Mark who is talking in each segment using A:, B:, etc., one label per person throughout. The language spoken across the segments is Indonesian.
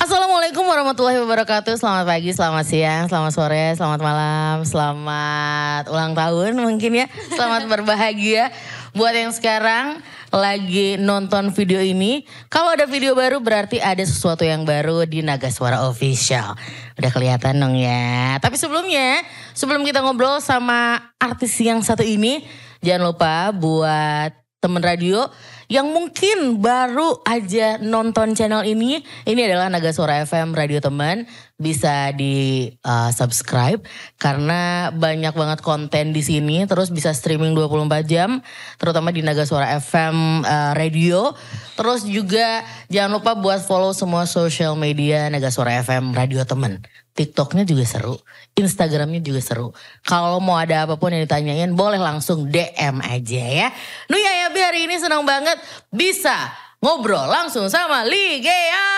A: Assalamualaikum warahmatullahi wabarakatuh. Selamat pagi, selamat siang, selamat sore, selamat malam, selamat ulang tahun mungkin ya. Selamat berbahagia buat yang sekarang lagi nonton video ini. Kalau ada video baru berarti ada sesuatu yang baru di Naga Suara Official. Udah kelihatan dong ya. Tapi sebelumnya, sebelum kita ngobrol sama artis yang satu ini, jangan lupa buat teman radio yang mungkin baru aja nonton channel ini, ini adalah Naga Suara FM Radio Teman. Bisa di uh, subscribe karena banyak banget konten di sini. Terus bisa streaming 24 jam, terutama di Naga Suara FM uh, Radio. Terus juga jangan lupa buat follow semua social media Naga Suara FM Radio Teman. TikToknya juga seru, Instagramnya juga seru. Kalau mau ada apa pun yang ditanyain boleh langsung DM aja ya. Nuya ya hari ini senang banget bisa ngobrol langsung sama Ligea.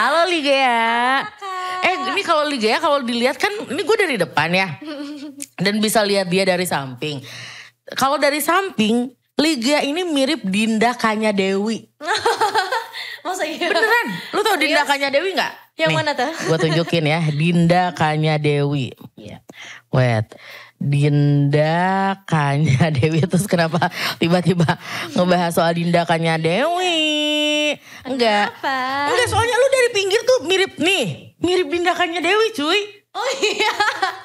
A: Halo Ligea. Eh ini kalau Ligea kalau dilihat kan ini gue dari depan ya. Dan bisa lihat dia dari samping. Kalau dari samping Liga ini mirip Dinda Kanya Dewi.
B: Masa iya?
A: Beneran? Lu tau Dinda Kanya Dewi gak?
B: Yang mana tuh?
A: Gue tunjukin ya. Dinda Kanya Dewi.
B: Iya.
A: Wait. Dinda Kanya Dewi. Terus kenapa tiba-tiba ngebahas soal Dinda Kanya Dewi? Enggak.
B: Apa?
A: Enggak soalnya lu dari pinggir tuh mirip nih. Mirip Dinda Kanya Dewi cuy.
B: Oh iya.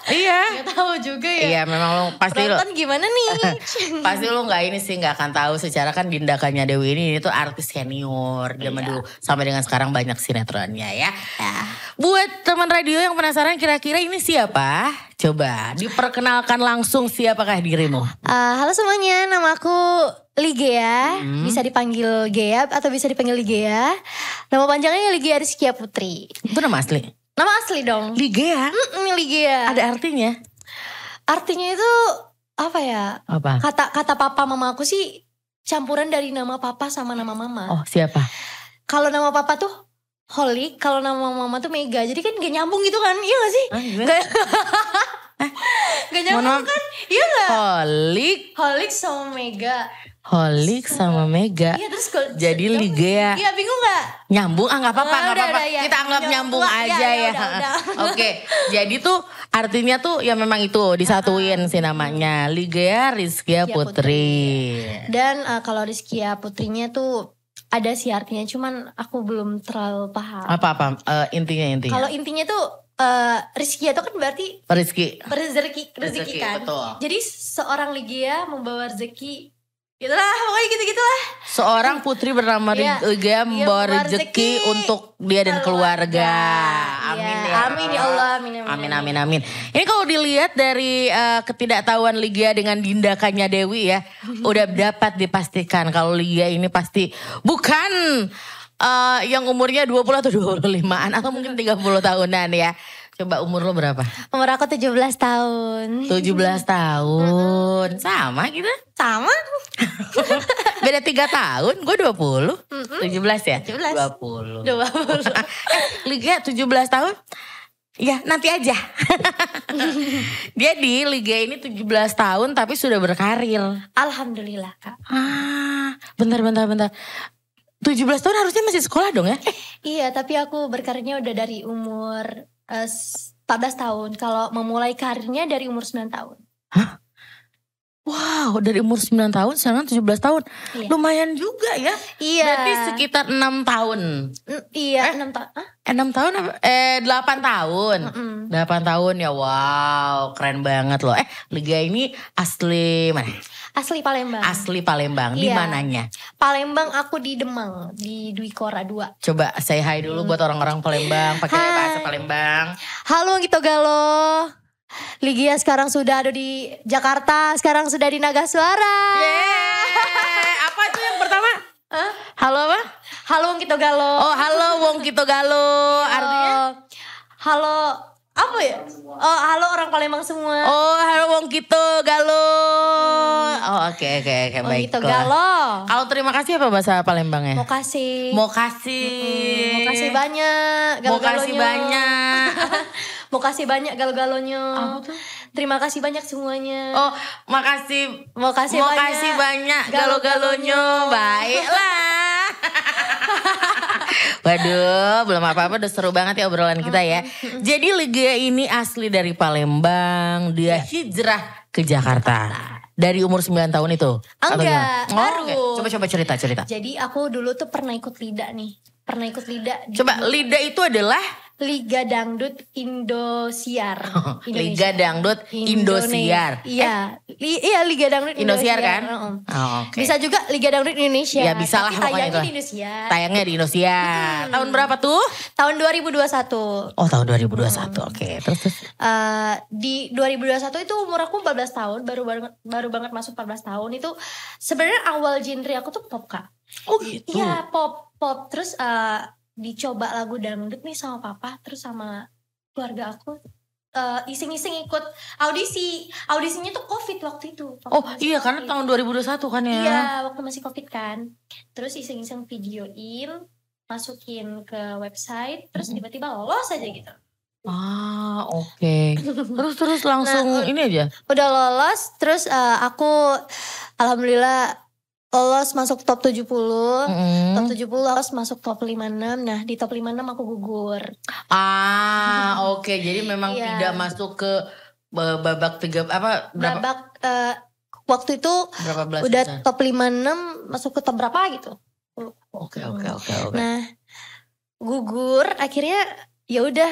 A: Iya.
B: Gak tahu juga ya.
A: Iya memang lu pasti lu.
B: Penonton gimana nih?
A: Pasti lu nggak ini sih nggak akan tahu secara kan Dinda Kanya Dewi ini, ini tuh artis senior zaman
B: Iya.
A: dulu sampai dengan sekarang banyak sinetronnya ya. Buat teman radio yang penasaran kira-kira ini siapa? Coba diperkenalkan langsung siapakah dirimu?
B: Eh, halo semuanya, nama aku Ligea.
A: Hmm.
B: Bisa dipanggil Gea atau bisa dipanggil Ligea. Nama panjangnya Ligea Rizkia Putri.
A: Itu nama asli.
B: Nama asli dong.
A: Ligea.
B: Mm, Ligea.
A: Ada artinya?
B: Artinya itu apa ya?
A: Apa?
B: Kata kata papa mama aku sih campuran dari nama papa sama nama mama.
A: Oh siapa?
B: Kalau nama papa tuh Holik, kalau nama mama tuh Mega. Jadi kan gak nyambung gitu kan? Iya gak sih?
A: Ah, gimana?
B: Gak, gak nyambung
A: maaf.
B: kan? Iya gak?
A: Holik,
B: Holik sama Mega.
A: Holik sama Mega.
B: Iya terus kalau
A: Jadi Ligea.
B: Iya bingung gak?
A: Nyambung ah nggak apa-apa nggak apa-apa
B: ya.
A: kita anggap
B: Nyambung.
A: nyambung
B: Iya,
A: aja
B: iya,
A: ya.
B: udah, udah.
A: Oke jadi tuh artinya tuh ya memang itu disatuin sih namanya Ligea Rizkia
B: Rizkia
A: Putri.
B: Dan eh, kalau Rizkia Putrinya tuh ada sih artinya cuman aku belum terlalu paham.
A: Apa apa Eh, intinya intinya.
B: Kalau intinya tuh eh Rizkia itu kan berarti
A: Rizki.
B: rezeki rezeki
A: Rezeki,
B: kan.
A: betul.
B: Jadi seorang Ligia membawa rezeki Gitulah pokoknya gitu-gitulah.
A: Seorang putri bernama
B: Iya.
A: Ligea membawa
B: membawa
A: rezeki untuk dia dan keluarga. Amin
B: Iya,
A: ya.
B: Amin ya Allah. Amin
A: Amin amin amin. Ini kalau dilihat dari eh, ketidaktahuan Ligia dengan Dinda Kanya Dewi ya, udah dapat dipastikan kalau Ligia ini pasti bukan eh, yang umurnya 20 atau 25-an atau mungkin 30 tahunan ya. Coba umur lo berapa?
B: Umur aku 17 tahun.
A: 17 tahun. Sama kita.
B: Sama?
A: Beda 3 tahun, gue 20. 17 ya?
B: 17.
A: 20.
B: 20.
A: eh, Liga 17 tahun? Ya nanti aja. Jadi Liga ini 17 tahun tapi sudah berkarir.
B: Alhamdulillah kak.
A: Ah, bentar bentar bentar. 17 tahun harusnya masih sekolah dong ya?
B: Iya tapi aku berkarirnya udah dari umur eh, 14 tahun. Kalau memulai karirnya dari umur 9 tahun.
A: Wow, dari umur 9 tahun sekarang 17 tahun.
B: Iya.
A: Lumayan juga ya.
B: Iya.
A: Berarti sekitar 6 tahun.
B: Mm, Iya 6 tahun. Ah?
A: Eh, 6 tahun apa? Eh 8 tahun.
B: Mm-mm.
A: 8 tahun ya wow keren banget loh. Eh Liga ini asli mana?
B: Asli Palembang.
A: Asli Palembang. Di
B: Iya.
A: mananya?
B: Palembang aku di Demang. Di Dwi Kora 2.
A: Coba say hi dulu buat orang-orang Palembang pakai
B: Hai.
A: bahasa Palembang.
B: Halo Gito Galo. Ligia sekarang sudah ada di Jakarta. Sekarang sudah di Naga Suara.
A: Apa itu yang pertama?
B: Hah?
A: Halo apa?
B: Halo Gito Galo.
A: Oh halo Wong Kito Galo. Artinya?
B: Halo apa ya? Oh, halo orang Palembang semua.
A: Oh halo Wong Kito Galo. Oh oke oke oke
B: Oh,
A: baik.
B: Gito Galo.
A: Kalau terima kasih apa bahasa Palembangnya?
B: Mau kasih.
A: Mau kasih.
B: Mau kasih banyak
A: Mau kasih banyak.
B: Mau kasih banyak galo-galonya.
A: Apa tuh?
B: Terima kasih banyak semuanya.
A: Oh, makasih.
B: Mau kasih
A: Mau
B: banyak.
A: kasih banyak
B: Galo-galonyo.
A: galo-galonyo. Baiklah. Waduh, belum apa-apa udah seru banget ya obrolan kita ya. Jadi Liga ini asli dari Palembang, dia hijrah ke Jakarta. Dari umur 9 tahun itu?
B: Enggak,
A: gimana?
B: baru.
A: Coba-coba cerita-cerita.
B: Jadi aku dulu tuh pernah ikut Lida nih. Pernah ikut Lida
A: Coba Lida itu adalah
B: Liga Dangdut Indosiar.
A: Liga Dangdut Indosiar. Eh,
B: Iya, Li- iya Liga Dangdut
A: Indosiar kan?
B: Heeh.
A: Oh, oke.
B: Bisa juga Liga Dangdut Indonesia.
A: Ya, bisa lah pokoknya itu.
B: di Indosiar.
A: Tayangnya di Indosiar. Tahun berapa tuh?
B: Tahun 2021.
A: Oh, tahun 2021. Oke, terus terus.
B: Eh, di 2021 itu umur aku 14 tahun, baru baru baru banget masuk 14 tahun itu sebenarnya awal genre aku tuh pop kak.
A: Oh, gitu.
B: Iya pop pop terus eh, dicoba lagu dangdut nih sama papa terus sama keluarga aku eh, iseng-iseng ikut audisi audisinya tuh covid waktu itu. Waktu
A: Oh, iya karena
B: Covid.
A: tahun 2021 kan ya.
B: Iya, waktu masih covid kan. Terus iseng-iseng videoin, masukin ke website, terus tiba-tiba lolos aja gitu.
A: Ah, oke. Terus terus langsung
B: Nah,
A: ini aja.
B: Udah lolos, terus eh, aku alhamdulillah lolos masuk top 70.
A: Mm-mm.
B: Top 70 lolos masuk top 56. Nah, di top 56 aku gugur.
A: Ah, oke. Jadi memang
B: Iya.
A: tidak masuk ke babak tiga apa berapa
B: Babak eh, waktu itu
A: berapa belas
B: udah
A: besar?
B: top 56 masuk ke top berapa gitu.
A: Oke, oke, oke, oke.
B: Nah, gugur akhirnya ya udah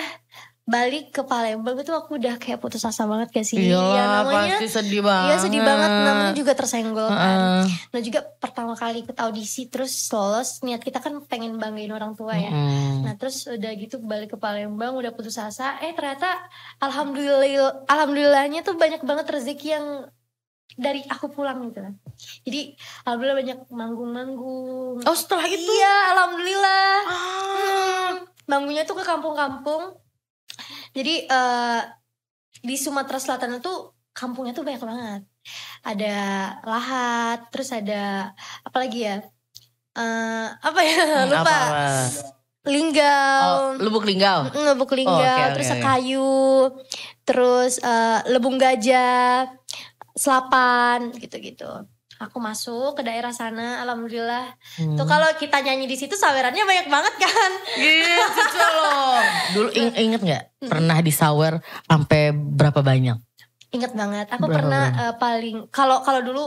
B: balik ke Palembang itu aku udah kayak putus asa banget gak sih?
A: Iyalah,
B: ya namanya
A: pasti sedih banget.
B: Iya sedih banget namanya juga tersenggol kan.
A: Heeh.
B: Nah juga pertama kali ikut audisi terus lolos niat kita kan pengen banggain orang tua ya.
A: Mm-mm.
B: Nah terus udah gitu balik ke Palembang udah putus asa eh ternyata alhamdulillah alhamdulillahnya tuh banyak banget rezeki yang dari aku pulang gitu kan. Jadi alhamdulillah banyak manggung-manggung.
A: Oh, setelah itu.
B: Iya alhamdulillah.
A: Ah.
B: Manggungnya tuh ke kampung-kampung. Jadi eh di Sumatera Selatan itu kampungnya tuh banyak banget. Ada lahat, terus ada apa lagi ya? Eh apa ya?
A: Hmm,
B: Lupa.
A: apa-apa.
B: Linggau.
A: Oh, lubuk linggau.
B: Lubuk linggau,
A: Oh, oke,
B: terus
A: oke.
B: sekayu, terus eh, lebung gajah, selapan, gitu-gitu. Aku masuk ke daerah sana, alhamdulillah.
A: Hmm.
B: Tuh kalau kita nyanyi di situ sawerannya banyak banget kan.
A: Gitu loh. Dulu ing- inget nggak pernah disawer sampai berapa banyak?
B: Ingat banget. Aku
A: Berapa
B: pernah
A: berapa?
B: eh, paling kalau kalau dulu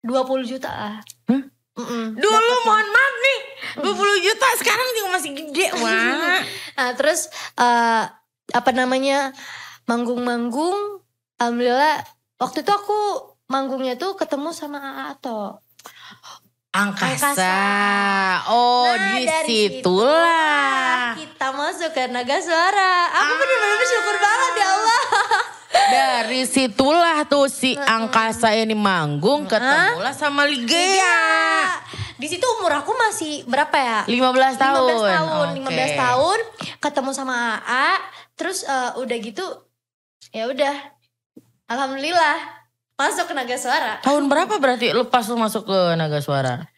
B: 20 juta lah.
A: Hah?
B: Mm-mm,
A: Dulu
B: dapetnya.
A: mohon maaf nih 20 juta sekarang juga masih gede wah.
B: Nah, terus eh, apa namanya? Manggung-manggung alhamdulillah waktu itu aku manggungnya tuh ketemu sama AA Ato.
A: Angkasa.
B: Angkasa.
A: Oh
B: Nah,
A: di situlah.
B: kita masuk ke Naga Suara. Aku bener-bener bersyukur banget ya Allah.
A: Dari situlah tuh si Angkasa ini manggung ketemulah sama Ligea.
B: Iya. Di situ umur aku masih berapa ya?
A: 15 tahun.
B: 15 tahun,
A: Oke.
B: 15 tahun ketemu sama AA, terus eh, udah gitu ya udah. Alhamdulillah masuk ke Naga Suara.
A: Tahun berapa berarti lu pas lu masuk ke Naga Suara?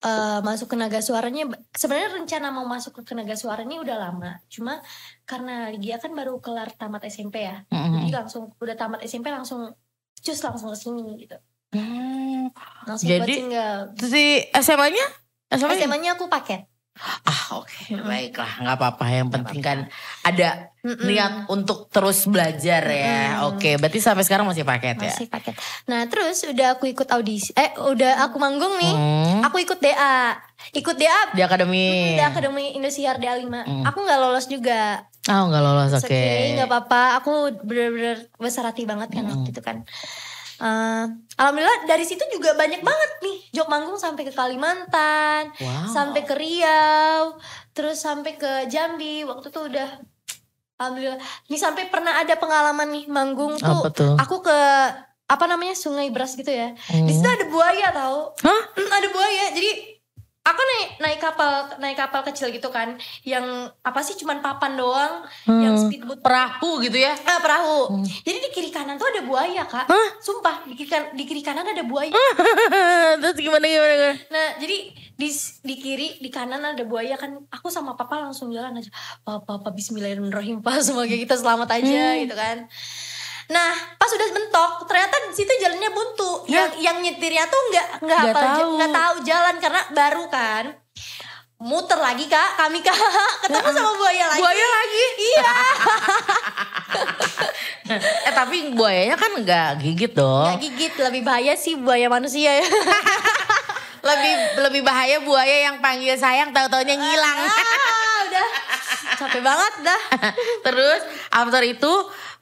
B: Eh, masuk ke Naga Suaranya sebenarnya rencana mau masuk ke Naga Suara ini udah lama. Cuma karena Ligia kan baru kelar tamat SMP ya.
A: Mm-mm.
B: Jadi langsung udah tamat SMP langsung cus langsung ke sini gitu.
A: Hmm.
B: Langsung
A: Jadi,
B: buat single.
A: Si SMA-nya? SMA-nya?
B: SMA-nya aku paket.
A: Ah oke baiklah nggak apa-apa yang penting kan ada
B: Mm-mm.
A: niat untuk terus belajar ya.
B: Mm-mm.
A: Oke berarti sampai sekarang masih paket ya.
B: Masih paket. Nah terus udah aku ikut audisi. Eh udah aku manggung nih.
A: Hmm.
B: Aku ikut DA. Ikut DA.
A: Di akademi.
B: Di Akademi Indosiar DA 5.
A: Hmm.
B: Aku nggak lolos juga.
A: Oh nggak lolos oke.
B: okay, nggak apa-apa. Aku bener-bener besar hati banget kan
A: Mm-mm.
B: waktu itu kan. Eh, Alhamdulillah dari situ juga banyak banget nih jok manggung sampai ke Kalimantan,
A: Wow.
B: sampai ke Riau, terus sampai ke Jambi. Waktu itu udah Alhamdulillah. Nih sampai pernah ada pengalaman nih manggung tuh.
A: Tuh?
B: Aku ke apa namanya Sungai Beras gitu ya.
A: Hmm.
B: Di situ ada buaya tahu?
A: Hah?
B: ada buaya. Jadi aku naik naik kapal naik kapal kecil gitu kan yang apa sih cuman papan doang yang
A: Hmm.
B: speedboat
A: Perahu gitu ya?
B: ah, perahu
A: Hmm.
B: jadi di kiri kanan tuh ada buaya kak
A: Hah?
B: sumpah di kiri, kan- di kiri kanan ada buaya
A: Terus gimana gimana?
B: nah jadi di di kiri di kanan ada buaya kan aku sama papa langsung jalan aja papa papa Bismillahirrahmanirrahim pak semoga kita selamat aja
A: Hmm.
B: gitu kan Nah, pas udah mentok, ternyata di situ jalannya buntu.
A: Ya.
B: Yang yang nyetirnya tuh nggak nggak
A: tahu.
B: nggak tahu jalan karena baru kan. Muter lagi kak, kami kak ketemu sama buaya lagi.
A: Buaya lagi.
B: Iya.
A: eh tapi buayanya kan nggak gigit dong.
B: Nggak gigit, lebih bahaya sih buaya manusia ya.
A: Lebih lebih bahaya buaya yang panggil sayang tahu-taunya ngilang.
B: ah, udah capek banget dah.
A: Terus after itu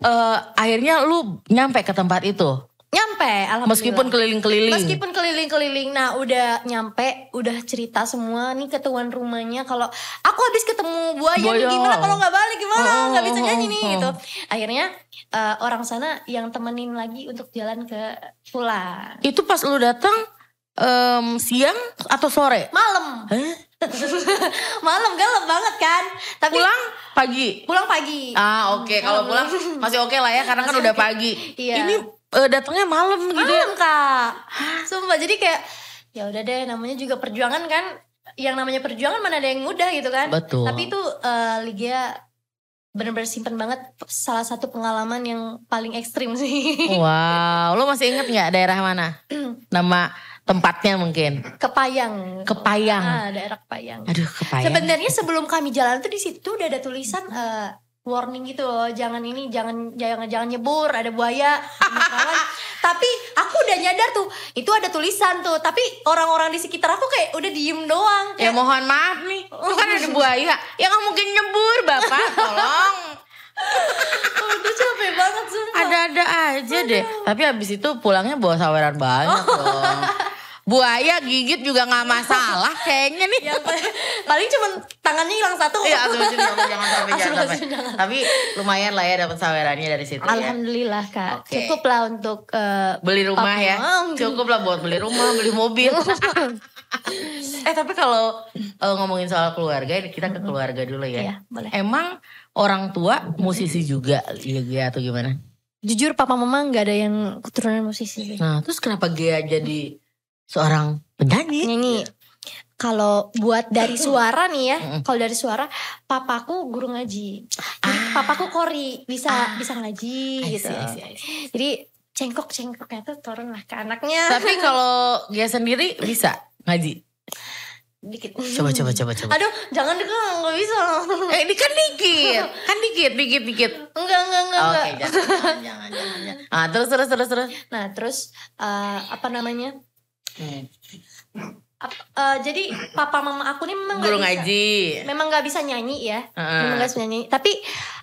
A: eh, akhirnya lu nyampe ke tempat itu.
B: Nyampe, alhamdulillah.
A: Meskipun keliling-keliling.
B: Meskipun keliling-keliling, nah udah nyampe, udah cerita semua nih ke tuan rumahnya kalau aku habis ketemu buaya, nih gimana kalau nggak balik gimana
A: Oh,
B: nggak bisa
A: oh,
B: nyanyi nih
A: oh.
B: gitu. Akhirnya eh, orang sana yang temenin lagi untuk jalan ke pulang
A: Itu pas lu datang em, siang atau sore?
B: malam,
A: Hah?
B: malam gelap banget kan. Tapi
A: Pulang pagi.
B: pulang pagi.
A: Ah oke kalau pulang masih oke lah ya karena kan udah
B: oke.
A: pagi.
B: Iya.
A: Ini eh, datangnya malam gitu ya.
B: malam kak. Sumpah jadi kayak ya udah deh namanya juga perjuangan kan. Yang namanya perjuangan mana ada yang mudah gitu kan.
A: Betul.
B: Tapi itu eh, Ligia bener-bener simpen banget salah satu pengalaman yang paling ekstrim sih.
A: Wow, lo masih inget nggak daerah mana? Nama tempatnya mungkin.
B: Kepayang.
A: Kepayang.
B: Ah, daerah Kepayang.
A: Aduh kepayang.
B: Sebenarnya sebelum kami jalan tuh di situ udah ada tulisan eh, warning gitu loh, jangan ini, jangan jangan jangan nyebur, ada buaya. Tapi aku udah nyadar tuh, itu ada tulisan tuh. Tapi orang-orang di sekitar aku kayak udah diem doang.
A: Ya
B: Kayak,
A: mohon maaf nih, itu kan ada buaya. Ya nggak mungkin nyebur bapak, tolong.
B: "Oh, udah capek banget sumpah.
A: Ada-ada aja deh. Tapi habis itu pulangnya bawa saweran banyak dong. Buaya gigit juga nggak masalah kayaknya nih.
B: Yang paling cuman tangannya hilang satu.
A: Iya, jangan, jangan sampai, jangan sampai.
B: Jangan.
A: Tapi lumayan lah ya dapat sawerannya dari situ ya.
B: Alhamdulillah kak,
A: Oke.
B: cukup lah untuk eh,
A: Beli rumah ya. Cukup lah buat beli rumah, beli mobil. eh tapi kalau eh, ngomongin soal keluarga, ini kita ke keluarga dulu ya.
B: Iya, boleh.
A: Emang orang tua musisi juga ya Gia atau gimana?
B: Jujur papa mama nggak ada yang keturunan musisi. sih.
A: Nah terus kenapa Gia jadi seorang penyanyi?
B: Nyanyi. Kalau buat dari suara nih ya, kalau dari suara, papaku guru ngaji. Jadi papaku kori, bisa bisa ngaji
A: I
B: gitu.
A: see, I see, I see.
B: Jadi cengkok-cengkoknya tuh turun lah ke anaknya.
A: Tapi kalau Gia sendiri bisa ngaji?
B: Dikit.
A: Coba coba coba coba.
B: Aduh, jangan deh nggak bisa.
A: Eh ini kan dikit, kan dikit, dikit, dikit.
B: Enggak, enggak, enggak,
A: Oke,
B: enggak.
A: jangan, jangan, jangan, jangan, jangan. Ah, terus, terus, terus, terus.
B: Nah, terus eh, apa namanya?
A: Hmm.
B: Ap- eh, jadi papa mama aku nih memang
A: Guru ngaji.
B: Memang nggak bisa nyanyi ya.
A: Heeh.
B: Memang nggak bisa nyanyi. Tapi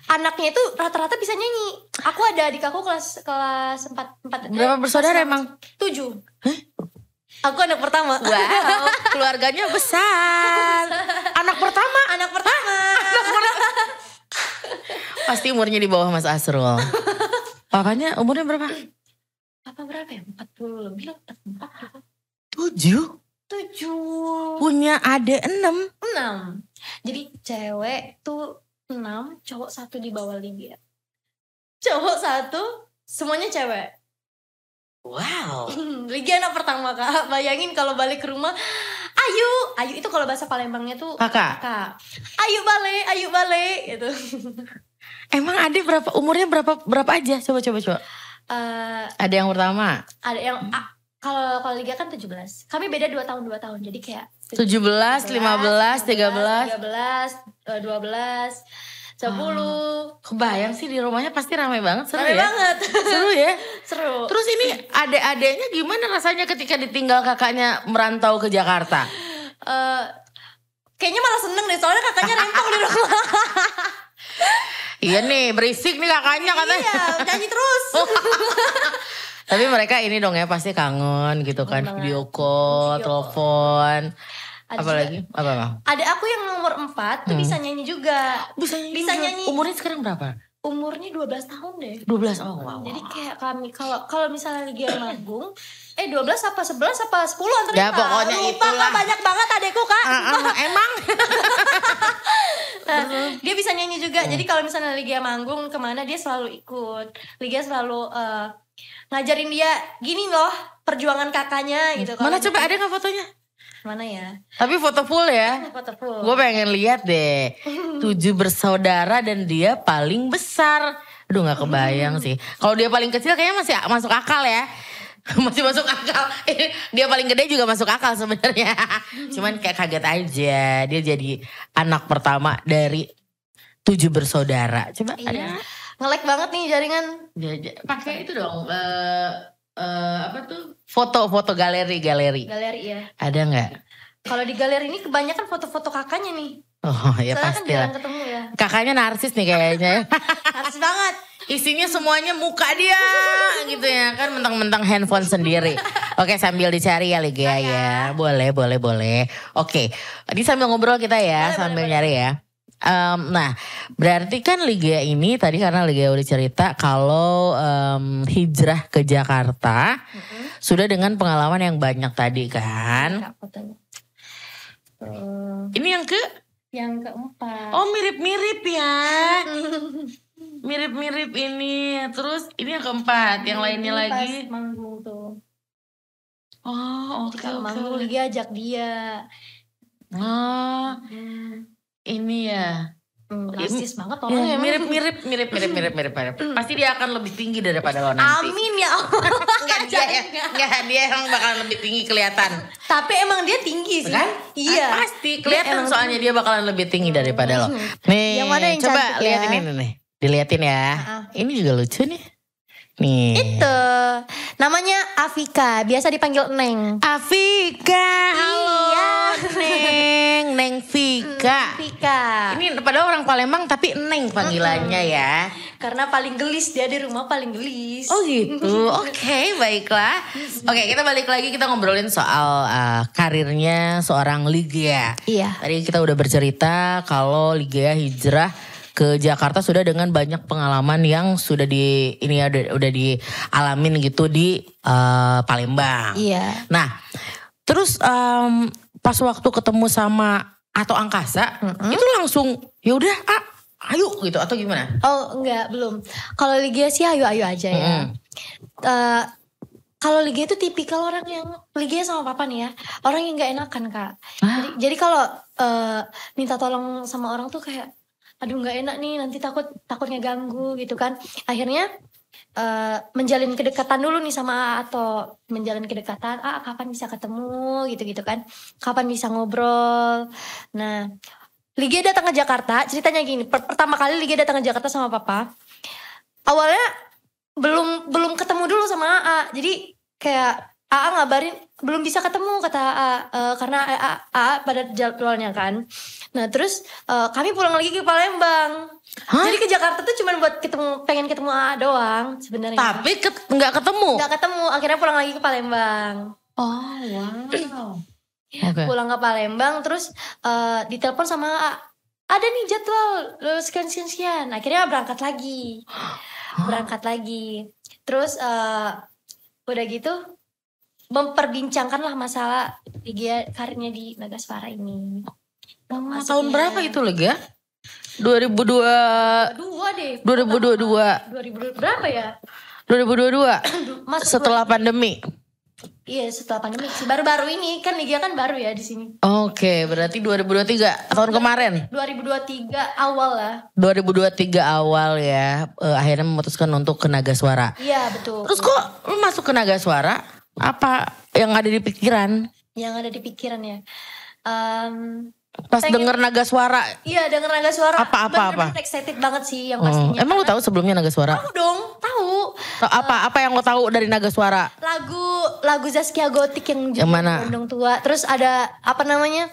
B: anaknya itu rata-rata bisa nyanyi. Aku ada adik aku kelas kelas empat empat.
A: Berapa
B: eh,
A: bersaudara emang?
B: Tujuh. Aku anak pertama.
A: Wow, keluarganya besar. Anak pertama.
B: anak pertama.
A: Pasti umurnya di bawah Mas Asrul. Papanya umurnya berapa?
B: Apa berapa ya? Empat puluh lebih lah. Empat gitu.
A: Tujuh.
B: Tujuh.
A: Punya adik enam.
B: Enam. Jadi cewek tuh enam, cowok satu di bawah Lydia. Cowok satu, semuanya cewek.
A: Wow.
B: Lagi anak pertama kak, bayangin kalau balik ke rumah, ayu, ayu itu kalau bahasa Palembangnya tuh
A: Kakak,
B: kak, ayu balik, ayu balik gitu.
A: emang adik berapa umurnya berapa berapa aja? Coba coba coba.
B: Eh,
A: Ada yang pertama
B: ada yang kalau kalau Liga kan 17 Kami beda 2 tahun 2 tahun. Jadi kayak
A: 17, 15, 13.
B: 13, 12, 10.
A: Kebayang sih di rumahnya pasti ramai banget seru
B: Rame
A: ya.
B: banget.
A: Seru ya.
B: Seru.
A: Terus ini adik-adiknya gimana rasanya ketika ditinggal kakaknya merantau ke Jakarta?
B: Eh, kayaknya malah seneng deh soalnya kakaknya rempong di rumah.
A: Iya nih berisik nih kakaknya katanya.
B: iya, nyanyi terus.
A: Tapi mereka ini dong ya pasti kangen gitu kan video call, telepon.
B: Ada
A: Apalagi apa bang?
B: Ada aku yang nomor 4 tuh bisa nyanyi juga.
A: Bisa nyanyi.
B: Bisa
A: juga.
B: nyanyi.
A: Umurnya sekarang berapa?
B: Umurnya 12 tahun deh.
A: 12 oh wow.
B: Jadi kayak kami kalau kalau misalnya lagi yang manggung, eh 12 apa 11 apa 10 antara
A: Ya, pokoknya
B: Lupa,
A: itulah.
B: Kak, banyak banget adekku kak.
A: Ah, ah, emang?
B: Nah, dia bisa nyanyi juga. Jadi kalau misalnya Ligia manggung ke mana dia selalu ikut. Ligia selalu eh, ngajarin dia gini loh perjuangan kakaknya gitu.
A: Mana coba ada nggak fotonya?
B: Mana ya?
A: Tapi foto full ya.
B: Foto full.
A: Gue pengen lihat deh. Tujuh bersaudara dan dia paling besar. Aduh nggak kebayang sih. Kalau dia paling kecil kayaknya masih masuk akal ya. masih masuk akal. dia paling gede juga masuk akal sebenarnya. Cuman kayak kaget aja. Dia jadi anak pertama dari tujuh bersaudara. Coba
B: Iya.
A: ada
B: Ngelek banget nih jaringan.
A: pakai itu dong. eh eh, apa tuh? Foto-foto galeri galeri.
B: Galeri ya.
A: Ada nggak?
B: Kalau di galeri ini kebanyakan foto-foto kakaknya nih.
A: Oh ya
B: Soalnya kan
A: pasti lah.
B: ketemu ya.
A: Kakaknya narsis nih kayaknya.
B: Harus banget.
A: Isinya semuanya muka dia gitu ya kan mentang-mentang handphone sendiri. Oke sambil dicari ya Ligia ya. Boleh boleh boleh. Oke ini sambil ngobrol kita ya
B: Boleh,
A: sambil
B: boleh,
A: nyari ya. Em, nah berarti kan Ligia ini tadi karena Ligia udah cerita kalau em, hijrah ke Jakarta sudah dengan pengalaman yang banyak tadi kan.
B: Tuh.
A: Ini yang ke
B: Yang keempat.
A: oh mirip-mirip ya. Mirip-mirip ini. Terus ini yang keempat, yang lainnya
B: Pas
A: lagi.
B: manggung tuh.
A: Oh, oke
B: Kalau
A: oke.
B: manggung. Liga ajak dia.
A: Oh,
B: Hmm.
A: Ini ya.
B: Hmm, narsis banget
A: Ya,
B: orangnya.
A: mirip mirip mirip mirip mirip mirip mirip. Pasti dia akan lebih tinggi daripada lo nanti.
B: Amin ya Allah.
A: Enggak dia ya. Enggak dia yang bakalan lebih tinggi kelihatan.
B: Tapi emang dia tinggi sih.
A: Kan?
B: Iya.
A: Ah, Pasti kelihatan
B: emang
A: soalnya dia bakalan lebih tinggi daripada lo. Nih,
B: Yang mana yang
A: coba
B: cantik ya?
A: ini nih. Diliatin ya.
B: Ah.
A: Ini juga lucu nih. Nih.
B: Itu namanya Afika, biasa dipanggil Neng.
A: Afika, halo
B: Iya.
A: Neng, Neng Vika.
B: Afika.
A: Ini pada orang Palembang tapi Neng panggilannya ya.
B: Karena paling gelis dia di rumah paling gelis.
A: Oh gitu, oke baiklah. Oke kita balik lagi kita ngobrolin soal uh, karirnya seorang Ligia.
B: Iya.
A: Tadi kita udah bercerita kalau Ligia hijrah ke Jakarta sudah dengan banyak pengalaman yang sudah di ini ya udah, udah dialamin gitu di uh, Palembang.
B: Iya.
A: Nah, terus em, pas waktu ketemu sama atau angkasa, itu langsung ya udah, ah, ayo gitu atau gimana?
B: Oh enggak belum. Kalau Ligia sih ayo-ayo aja ya.
A: Mm-mm.
B: Eh, kalau Ligia itu tipikal orang yang Ligia sama papa nih ya, orang yang nggak enakan kak. Jadi, jadi kalau eh, minta tolong sama orang tuh kayak, aduh nggak enak nih, nanti takut takutnya ganggu gitu kan. Akhirnya eh, menjalin kedekatan dulu nih sama A atau menjalin kedekatan, ah kapan bisa ketemu gitu-gitu kan, kapan bisa ngobrol. Nah, Ligia datang ke Jakarta, ceritanya gini, per- pertama kali Ligia datang ke Jakarta sama papa, awalnya belum belum ketemu dulu sama AA jadi kayak AA ngabarin belum bisa ketemu kata AA eh, karena AA, AA pada jadwalnya kan nah terus eh, kami pulang lagi ke Palembang
A: Hah?
B: jadi ke Jakarta tuh cuma buat ketemu pengen ketemu AA doang sebenarnya
A: Tapi nggak ketemu.
B: nggak ketemu akhirnya pulang lagi ke Palembang
A: Oh wow. Oke.
B: pulang ke Palembang terus eh, ditelepon sama AA ada nih jadwal eh, sekian sekian sekian akhirnya berangkat lagi berangkat lagi terus eh, udah gitu memperbincangkanlah masalah dia karirnya di Nagaswara ini.
A: Oh,
B: Masuknya-
A: tahun berapa itu lagi ya? 2002
B: dua deh.
A: 2022
B: 2000 berapa ya?
A: 2022
B: masuk
A: setelah pandemi.
B: iya setelah pandemi. Sih baru-baru ini. Kan Ligia kan baru ya di sini.
A: Oke, berarti 2023 tahun kemarin.
B: 2023 awal lah.
A: 2023 awal ya. Eh, akhirnya memutuskan untuk ke Nagaswara.
B: iya betul.
A: Terus kok lu masuk ke Nagaswara? Apa yang ada di pikiran
B: yang ada di pikiran ya Em,
A: pas
B: Pengen-
A: denger Nagaswara?
B: Iya denger naga suara
A: Apa, apa,
B: bener-bener excited banget sih yang
A: Oh,
B: pastinya
A: emang lu tahu sebelumnya Nagaswara?
B: Tahu dong tahu
A: Tahu apa apa yang lo tahu dari Nagaswara?
B: lagu lagu Zaskia Gotik yang
A: Yang mana?
B: Gondong tua terus ada apa namanya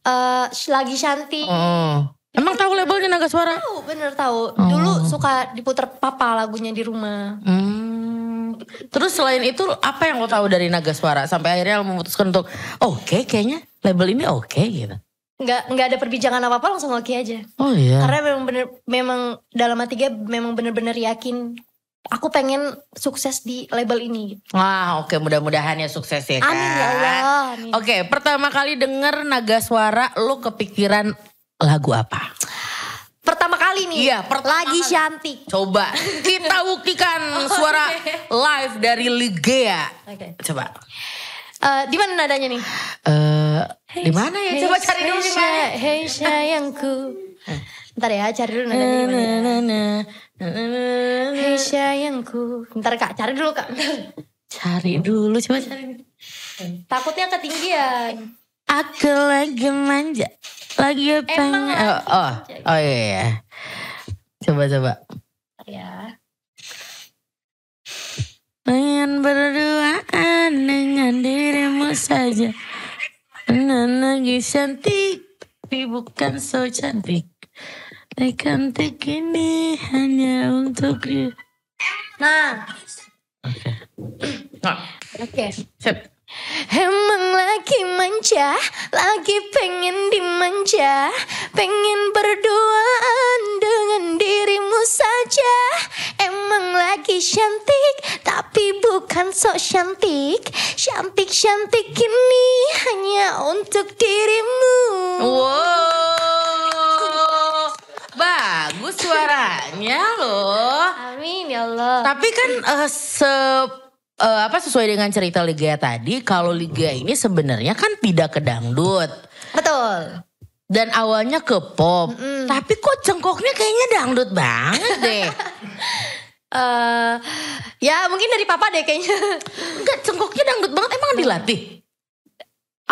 B: eh lagi Shanti
A: Oh. Emang tahu labelnya Nagaswara?
B: tahu bener tahu dulu suka diputer papa lagunya di rumah
A: Hmm. Terus selain itu apa yang lo tahu dari Nagaswara sampai akhirnya lo memutuskan untuk oke kayaknya label ini oke gitu.
B: nggak nggak ada perbincangan apa apa langsung oke aja
A: Oh iya.
B: karena memang bener memang dalam hati gue memang bener-bener yakin aku pengen sukses di label ini
A: Wah oke mudah-mudahan ya sukses ya kan.
B: amin ya Allah.
A: Oke pertama kali denger Nagaswara lo kepikiran lagu apa?
B: Pertama kali nih
A: Iya, pertama
B: lagi
A: kali.
B: Shanti
A: Coba kita buktikan suara live dari Ligea.
B: Oke.
A: Coba.
B: Eh, di mana nadanya nih?
A: Eh di mana ya? Coba cari dulu di mana.
B: Hey sayangku. Ntar ya, cari dulu nadanya di mana.
A: Na, na, na,
B: Hei sayangku. Ntar kak cari dulu kak.
A: Cari dulu, coba cari.
B: Takutnya ketinggian.
A: Aku lagi manja, lagi pengen.
B: lagi
A: Oh, oh, oh iya, iya. Coba coba.
B: Ya.
A: Pengen berduaan dengan dirimu saja. Dengan lagi cantik, tapi bukan so cantik. Cantik ini hanya untuk dia.
B: Nah,
A: Nah,
B: oke.
A: sip.
B: Emang lagi manja, lagi pengen dimanja. Pengen berduaan dengan dirimu saja. Emang lagi cantik, tapi bukan sok cantik. Cantik-cantik ini hanya untuk dirimu.
A: Wow, bagus suaranya loh.
B: Amin ya Allah.
A: Tapi kan eh, se eh, apa sesuai dengan cerita Liga tadi, kalau Liga ini sebenarnya kan tidak ke dangdut
B: Betul
A: dan awalnya ke pop.
B: Mm-mm.
A: Tapi kok cengkoknya kayaknya dangdut banget deh.
B: Eh, Ya mungkin dari papa deh kayaknya
A: Enggak, cengkoknya dangdut banget emang dilatih.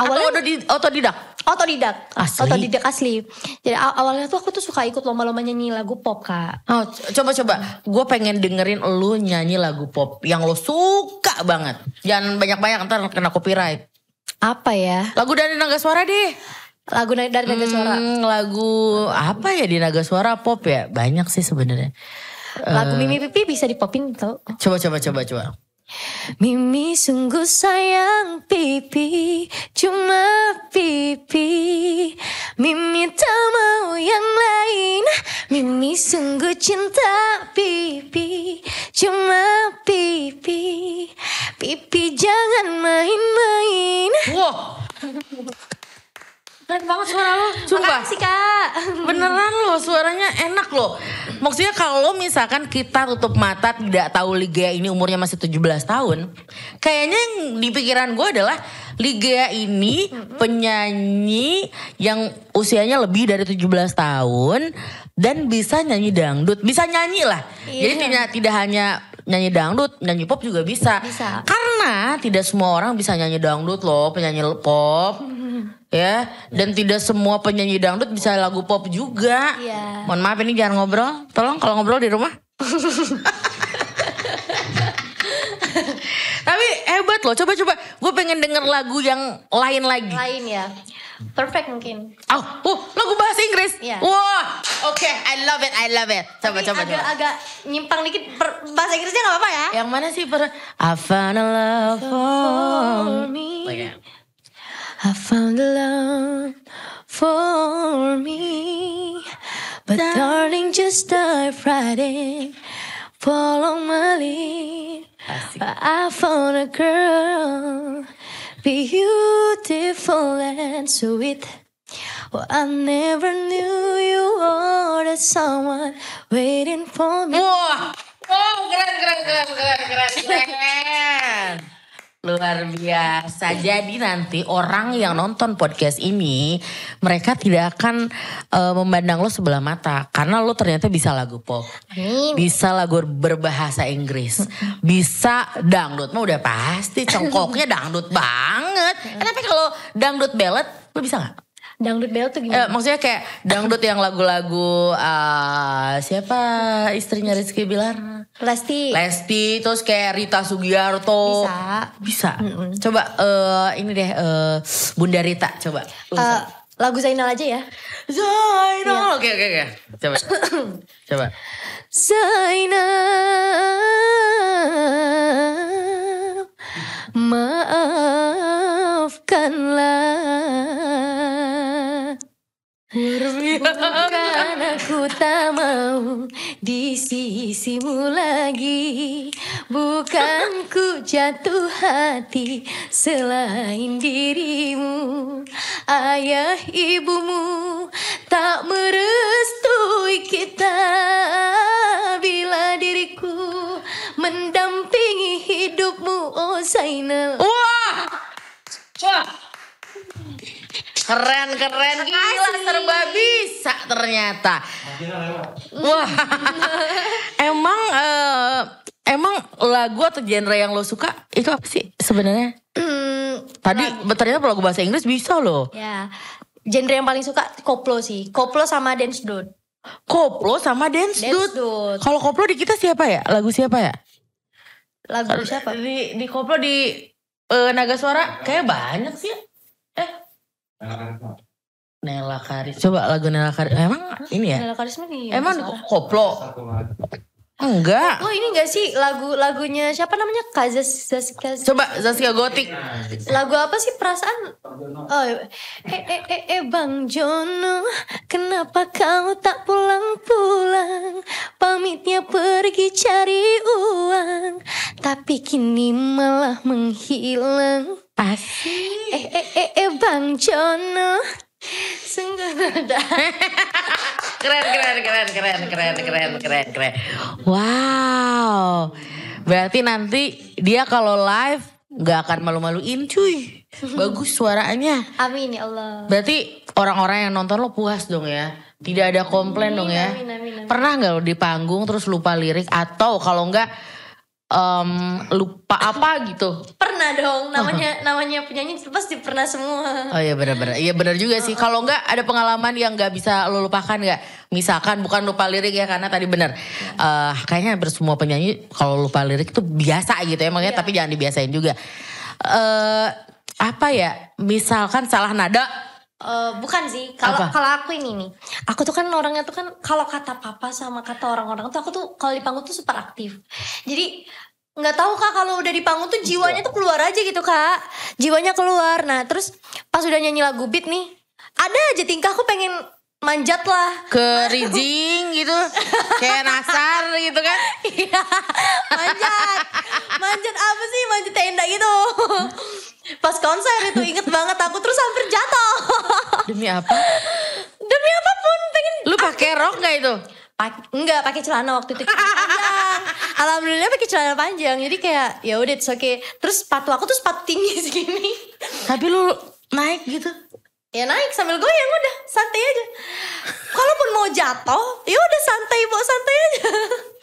B: Awalnya
A: Atau udah di otodidak?
B: Otodidak
A: Asli?
B: Otodidak asli Jadi aw- awalnya tuh aku tuh suka ikut lomba-lomba nyanyi lagu pop kak
A: Oh, c- coba coba. Gue pengen dengerin lu nyanyi lagu pop yang lo suka banget. Jangan banyak-banyak ntar kena copyright.
B: Apa ya?
A: Lagu dari Naga Suara deh.
B: Lagu dari Naga Suara.
A: Hmm, lagu apa ya di Naga Suara pop ya? Banyak sih sebenarnya.
B: Lagu Mimi Pipi bisa dipopin tau.
A: Coba coba coba coba.
B: Mimi sungguh sayang pipi, cuma pipi. Mimi tak mau yang lain. Mimi sungguh cinta pipi, cuma pipi. Pipi jangan main-main.
A: Wow. Keren banget suara lo. Sumpah.
B: Makasih kak.
A: Beneran loh suaranya enak loh. Maksudnya kalau misalkan kita tutup mata tidak tahu Liga ini umurnya masih 17 tahun. Kayaknya yang di pikiran gue adalah Liga ini penyanyi yang usianya lebih dari 17 tahun. Dan bisa nyanyi dangdut. Bisa nyanyi lah. Jadi
B: Iya.
A: tidak, tidak hanya nyanyi dangdut, nyanyi pop juga bisa.
B: Bisa.
A: Karena tidak semua orang bisa nyanyi dangdut loh, penyanyi pop. Ya, dan tidak semua penyanyi dangdut bisa lagu pop juga.
B: Iya.
A: Mohon maaf ini jangan ngobrol. Tolong kalau ngobrol di rumah. Tapi hebat loh, coba-coba. Gue pengen denger lagu yang lain lagi.
B: Lain ya. Perfect mungkin.
A: Oh, oh, lagu bahasa Inggris.
B: Iya.
A: Wah, oke, I love it, I love it. Coba,
B: Tapi
A: coba,
B: agak,
A: coba.
B: agak nyimpang dikit per- bahasa Inggrisnya gak apa-apa ya.
A: Yang mana sih? Per I found a love for
B: me.
A: Oke.
B: I found a love for me. But darling, just dive right in. Follow my lead. I found a girl. Beautiful and sweet. Well, I never knew you were the someone waiting for me.
A: Wow, keren, keren, keren, keren, keren, keren. Luar biasa. Jadi nanti orang yang nonton podcast ini, mereka tidak akan eh, memandang lo sebelah mata. Karena lo ternyata bisa lagu pop.
B: Amin.
A: Bisa lagu berbahasa Inggris. Bisa dangdut. Mah udah pasti cengkoknya dangdut banget. Tapi kalau dangdut ballad, lo bisa gak?
B: Dangdut Bell tuh
A: Eh,
B: gimana?
A: maksudnya kayak dangdut yang lagu-lagu eh, siapa istrinya Rizky Bilar?
B: Lesti.
A: Lesti, terus kayak Rita Sugiarto.
B: Bisa.
A: Bisa. Coba eh, ini deh eh, Bunda Rita coba.
B: Eh, lagu Zainal aja ya.
A: Zainal. Oke oke oke. Coba. coba.
B: Zainal Maafkanlah Bukan aku tak mau di sisimu lagi Bukan ku jatuh hati selain dirimu Ayah ibumu tak merestui kita Bila diriku mendampingi hidupmu oh Zainal
A: Wah. Wah. Keren keren gila serba bisa ternyata. Wah. emang eh, emang lagu atau genre yang lo suka itu apa sih sebenarnya?
B: Hmm,
A: Tadi ternyata lagu bahasa Inggris bisa loh.
B: ya, genre yang paling suka koplo sih. Koplo sama dance dude.
A: Koplo sama Dance,
B: Dance
A: Dude.
B: dude.
A: Kalau koplo di kita siapa ya? Lagu siapa ya?
B: Lagu siapa?
A: Di di koplo di eh, Naga Suara kayak banyak sih. Nela Karis. Coba lagu Nela Karis. Emang ini ya?
B: Nela Karisma nih.
A: Emang di
B: Suara.
A: koplo? Enggak.
B: Oh ini gak sih lagu-lagunya siapa namanya? Kazas Zaskia.
A: Coba Zaskia Gotik.
B: Lagu apa sih perasaan? Oh, eh eh eh, eh Bang Jono, kenapa kau tak pulang-pulang? Pamitnya pergi cari uang, tapi kini malah menghilang.
A: Asik.
B: Eh eh eh, eh Bang Jono, sungguh.
A: Keren, keren, keren, keren, keren, keren, keren, keren. Wow. Berarti nanti dia kalau live nggak akan malu-maluin cuy. Bagus suaranya.
B: Amin ya Allah.
A: Berarti orang-orang yang nonton lo puas dong ya. Tidak ada komplain dong ya.
B: Amin amin amin.
A: Pernah nggak lo di panggung terus lupa lirik atau kalau nggak em, lupa apa gitu?
B: Pernah dong, namanya namanya penyanyi pasti pernah semua.
A: Oh iya benar-benar. Iya benar juga sih. Kalau nggak ada pengalaman yang nggak bisa lo lupakan nggak? Misalkan bukan lupa lirik ya karena tadi benar. Eh, kayaknya hampir semua penyanyi kalau lupa lirik itu biasa gitu ya. Makanya
B: Iya.
A: tapi jangan dibiasain juga. Eh apa ya? Misalkan salah nada.
B: Eh, bukan sih, kalau kalau aku ini nih, aku tuh kan orangnya tuh kan kalau kata papa sama kata orang-orang tuh aku tuh kalau di panggung tuh super aktif. Jadi nggak tahu kak kalau udah di panggung tuh jiwanya tuh keluar aja gitu kak, jiwanya keluar. Nah terus pas udah nyanyi lagu beat nih, ada aja tingkahku pengen manjat lah.
A: ke rijing gitu kayak nasar gitu kan
B: Iya, manjat. Manjat apa sih? Manjat tenda gitu. Pas konser itu inget banget aku terus hampir jatuh.
A: demi apa
B: Demi apa pun pengen
A: lu pakai rok nggak itu
B: Pak- enggak pakai celana waktu itu panjang. Alhamdulillah pakai celana panjang. Jadi kayak ya udah it's okay. Terus sepatu aku tuh sepatu tinggi segini.
A: tapi lu naik gitu
B: Ya naik sambil goyang udah santai aja. Kalaupun mau jatuh, ya udah santai bawa santai aja.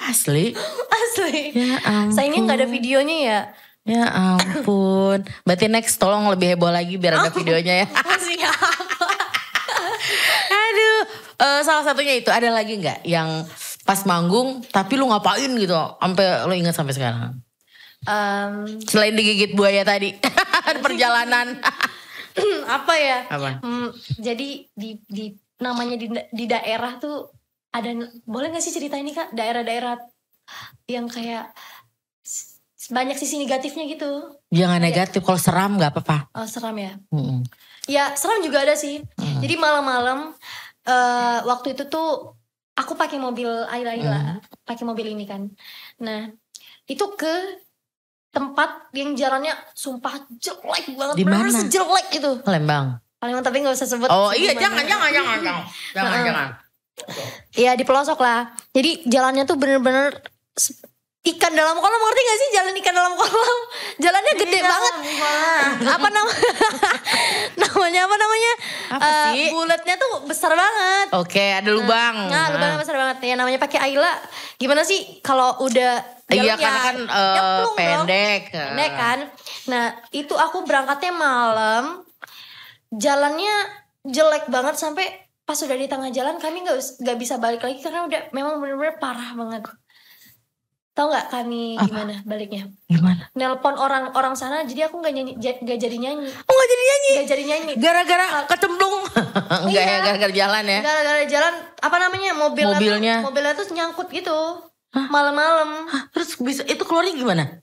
A: asli
B: Asli.
A: Ya ampun.
B: Sayangnya nggak ada videonya ya.
A: Ya ampun. Berarti next tolong lebih heboh lagi biar ada videonya ya.
B: Masih apa?
A: aduh Eh, salah satunya itu ada lagi nggak yang pas manggung tapi lu ngapain gitu sampai lu ingat sampai sekarang?
B: Em,
A: selain digigit buaya tadi perjalanan.
B: Apa ya?
A: apa?
B: Hmm, jadi di di namanya di di daerah tuh ada boleh nggak sih cerita ini kak? Daerah-daerah yang kayak banyak sisi negatifnya gitu.
A: jangan negatif kalau seram nggak apa-apa
B: Oh, seram ya.
A: Mm-mm.
B: Ya seram juga ada sih.
A: Hmm.
B: Jadi malam-malam eh, waktu itu tuh aku pakai mobil Ayla Ayla,
A: Hmm.
B: pakai mobil ini kan. Nah itu ke tempat yang jalannya sumpah jelek banget,
A: Di mana?
B: sejelek itu.
A: Lembang
B: Paling tapi nggak usah sebut.
A: oh iya jangan jangan jangan jangan jangan jangan
B: Iya di pelosok lah. Jadi jalannya tuh bener-bener ikan dalam kolam ngerti gak sih jalan ikan dalam kolam? Jalannya gede banget. Apa nama? namanya apa namanya?
A: Apa
B: Eh,
A: sih?
B: Bulatnya tuh besar banget.
A: oke ada lubang
B: Nah, lubangnya besar banget. Ya namanya pakai Ayla. Gimana sih kalau udah
A: Iya, karena kan, eh,
B: nyemplung dong.
A: pendek.
B: Pendek kan. Nah, itu aku berangkatnya malam. Jalannya jelek banget sampai pas udah di tengah jalan kami nggak nggak bisa balik lagi karena udah memang bener-bener parah banget. Tahu nggak kami
A: Apa?
B: gimana baliknya?
A: gimana
B: Nelpon orang-orang sana jadi aku nggak nyanyi nggak jadi nyanyi.
A: oh nggak jadi nyanyi
B: Nggak jadi nyanyi.
A: gara-gara kecemplung enggak ya
B: Iya.
A: gara-gara jalan ya
B: Gara-gara jalan apa namanya mobilnya
A: Mobilnya.
B: tuh, mobilnya tuh nyangkut gitu. Malam-malam.
A: Terus bisa itu keluarnya gimana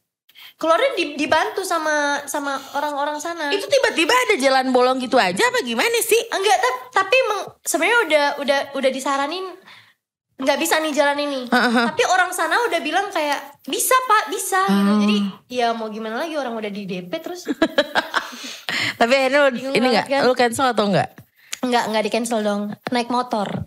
B: Keluarnya di- dibantu sama sama orang-orang sana.
A: itu tiba-tiba ada jalan bolong gitu aja apa gimana sih
B: enggak tap- tapi emang sebenarnya udah udah udah disaranin nggak bisa nih jalan ini. Tapi orang sana udah bilang kayak bisa pak bisa gitu.
A: Oh.
B: Jadi ya mau gimana lagi orang udah di DP terus
A: tapi akhirnya lu, ini nggak
B: kan?
A: lu cancel atau enggak
B: nggak nggak di cancel dong naik motor.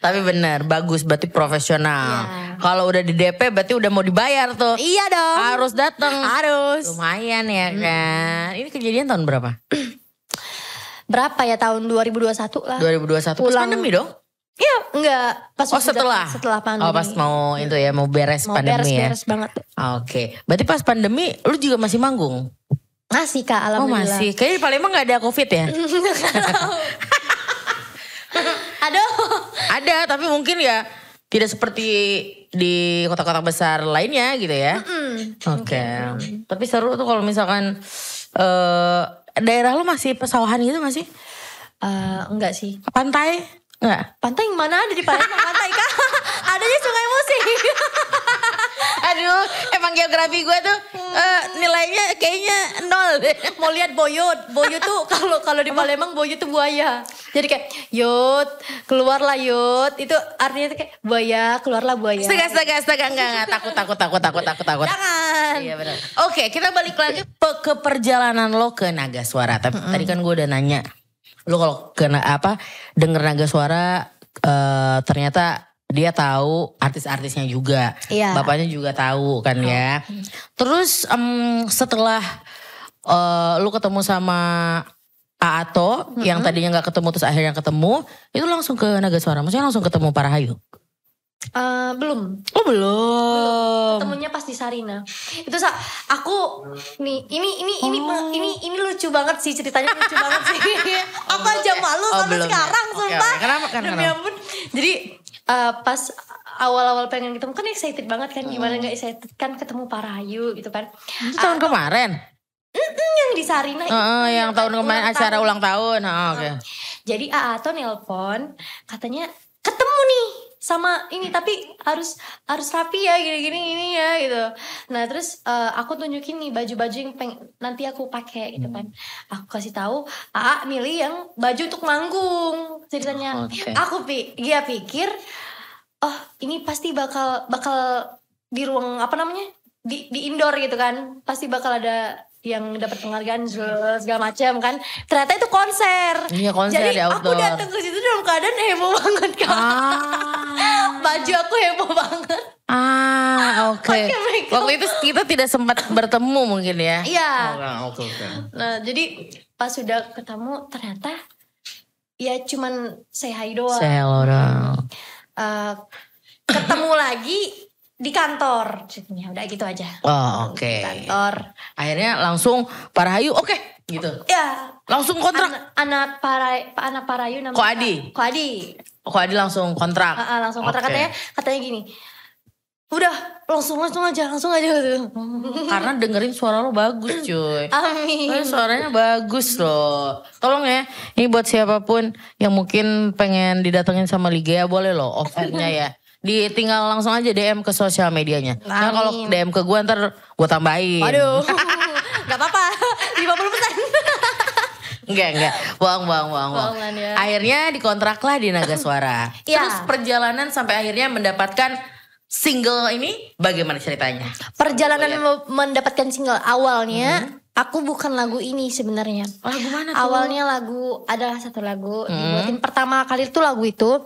A: tapi benar bagus berarti profesional
B: Iya.
A: kalau udah di DP berarti udah mau dibayar tuh
B: Iya dong.
A: harus datang
B: Harus.
A: lumayan ya kan ini kejadian tahun berapa
B: berapa ya tahun 2021 lah.
A: 2021 pas
B: Pulang.
A: pandemi dong?
B: Iya, enggak pas
A: Oh setelah?
B: setelah pandemi.
A: Oh pas mau itu ya mau beres
B: mau
A: pandemi ya?
B: beres-beres banget.
A: Oke, berarti pas pandemi lu juga masih manggung?
B: Masih Kak,
A: Oh
B: alhamdulillah.
A: masih, kayaknya di Palembang gak ada covid ya?
B: Aduh.
A: ada, tapi mungkin ya tidak seperti di kota-kota besar lainnya gitu ya. Oke, tapi seru tuh kalau misalkan eh daerah lu masih pesawahan gitu masih?
B: Eh, enggak sih.
A: Pantai? Enggak?
B: Pantai yang mana ada di Palembang pantai Kak? Adanya Sungai Musi.
A: Aduh, emang geografi gue tuh eh, nilainya kayaknya nol deh.
B: Mau lihat boyot. Boyot tuh kalau kalau di Palembang boyot tuh buaya. Jadi kayak yot, keluarlah yot. Itu artinya tuh kayak buaya, keluarlah buaya.
A: Astaga, astaga, astaga, enggak, enggak. Takut, takut, takut, takut, takut, takut.
B: Jangan.
A: Iya benar. Oke, kita balik lagi ke perjalanan lo ke Naga Suara. Tapi tadi kan gue udah nanya, lo kalau ke na- apa denger Naga Suara eh, ternyata dia tahu artis-artisnya juga,
B: Iya.
A: bapaknya juga tahu kan ya. Terus em, setelah eh, lu ketemu sama Aato yang tadinya nggak ketemu terus akhirnya ketemu, itu langsung ke Naga Suara. Maksudnya langsung ketemu para Hayu.
B: Eh, belum.
A: Oh belum.
B: Ketemunya pas di Sarina. Itu sa aku nih ini ini ini
A: Oh.
B: ini ini lucu banget sih ceritanya lucu banget sih.
A: Oh,
B: sampai
A: belum ya?
B: sekarang
A: Oke,
B: sumpah.
A: oke. Kenapa, kan,
B: Demi ampun. Jadi eh, pas awal-awal pengen ketemu kan excited banget kan gimana
A: Hmm.
B: nggak excited kan ketemu Parayu gitu kan.
A: Itu tahun kemarin.
B: Yang di Sarina itu
A: Heeh, yang tahun kemarin
B: ulang
A: acara
B: tahun.
A: ulang tahun. Heeh, Oke.
B: Jadi Aato nelpon katanya ketemu nih sama ini tapi harus harus rapi ya gini-gini gini ya gitu. Nah terus eh, aku tunjukin nih baju-baju yang peng, nanti aku pakai gitu kan. Aku kasih tahu Aa milih yang baju untuk manggung ceritanya.
A: Oke.
B: Aku pi dia pikir oh ini pasti bakal bakal di ruang apa namanya di di indoor gitu kan pasti bakal ada yang dapat penghargaan segala macam kan ternyata itu konser
A: Iya, konser
B: jadi
A: di
B: aku datang ke situ dalam keadaan heboh banget kan
A: Ah.
B: baju aku heboh banget
A: Ah, oke.
B: Makeup.
A: Waktu itu kita tidak sempat bertemu mungkin ya.
B: iya
A: Oke, oke.
B: nah jadi pas sudah ketemu ternyata ya cuman say hi doang
A: Say hello dong.
B: Eh, ketemu lagi di kantor ceritanya udah gitu aja
A: Oh, oke.
B: di kantor
A: Akhirnya langsung para Hayu, oke gitu.
B: ya
A: Langsung kontrak.
B: anak anak para anak parayu namanya
A: Ko Adi?
B: Ko Adi
A: Kok Adi langsung kontrak?
B: Ah, ah, langsung kontrak
A: Oke.
B: katanya katanya gini udah langsung langsung aja langsung aja gitu
A: Karena dengerin suara lo bagus cuy.
B: amin
A: suaranya bagus loh. Tolong ya, ini buat siapa pun yang mungkin pengen didatengin sama Ligea boleh loh offernya ya. Di tinggal langsung aja DM ke sosial medianya. Nah kalau
B: Amin.
A: DM ke gue ntar gue tambahin.
B: Waduh, nggak apa-apa, 50 persen.
A: Enggak, enggak. Bohong, bohong, bohong. bohong.
B: Bohongan ya.
A: Akhirnya dikontrak lah di Naga Suara.
B: Iya.
A: Terus perjalanan sampai akhirnya mendapatkan single ini bagaimana ceritanya?
B: Perjalanan me- mendapatkan single awalnya, aku bukan lagu ini sebenarnya.
A: Lagu mana tuh?
B: Awalnya lagu adalah satu lagu dibuatin pertama kali itu lagu itu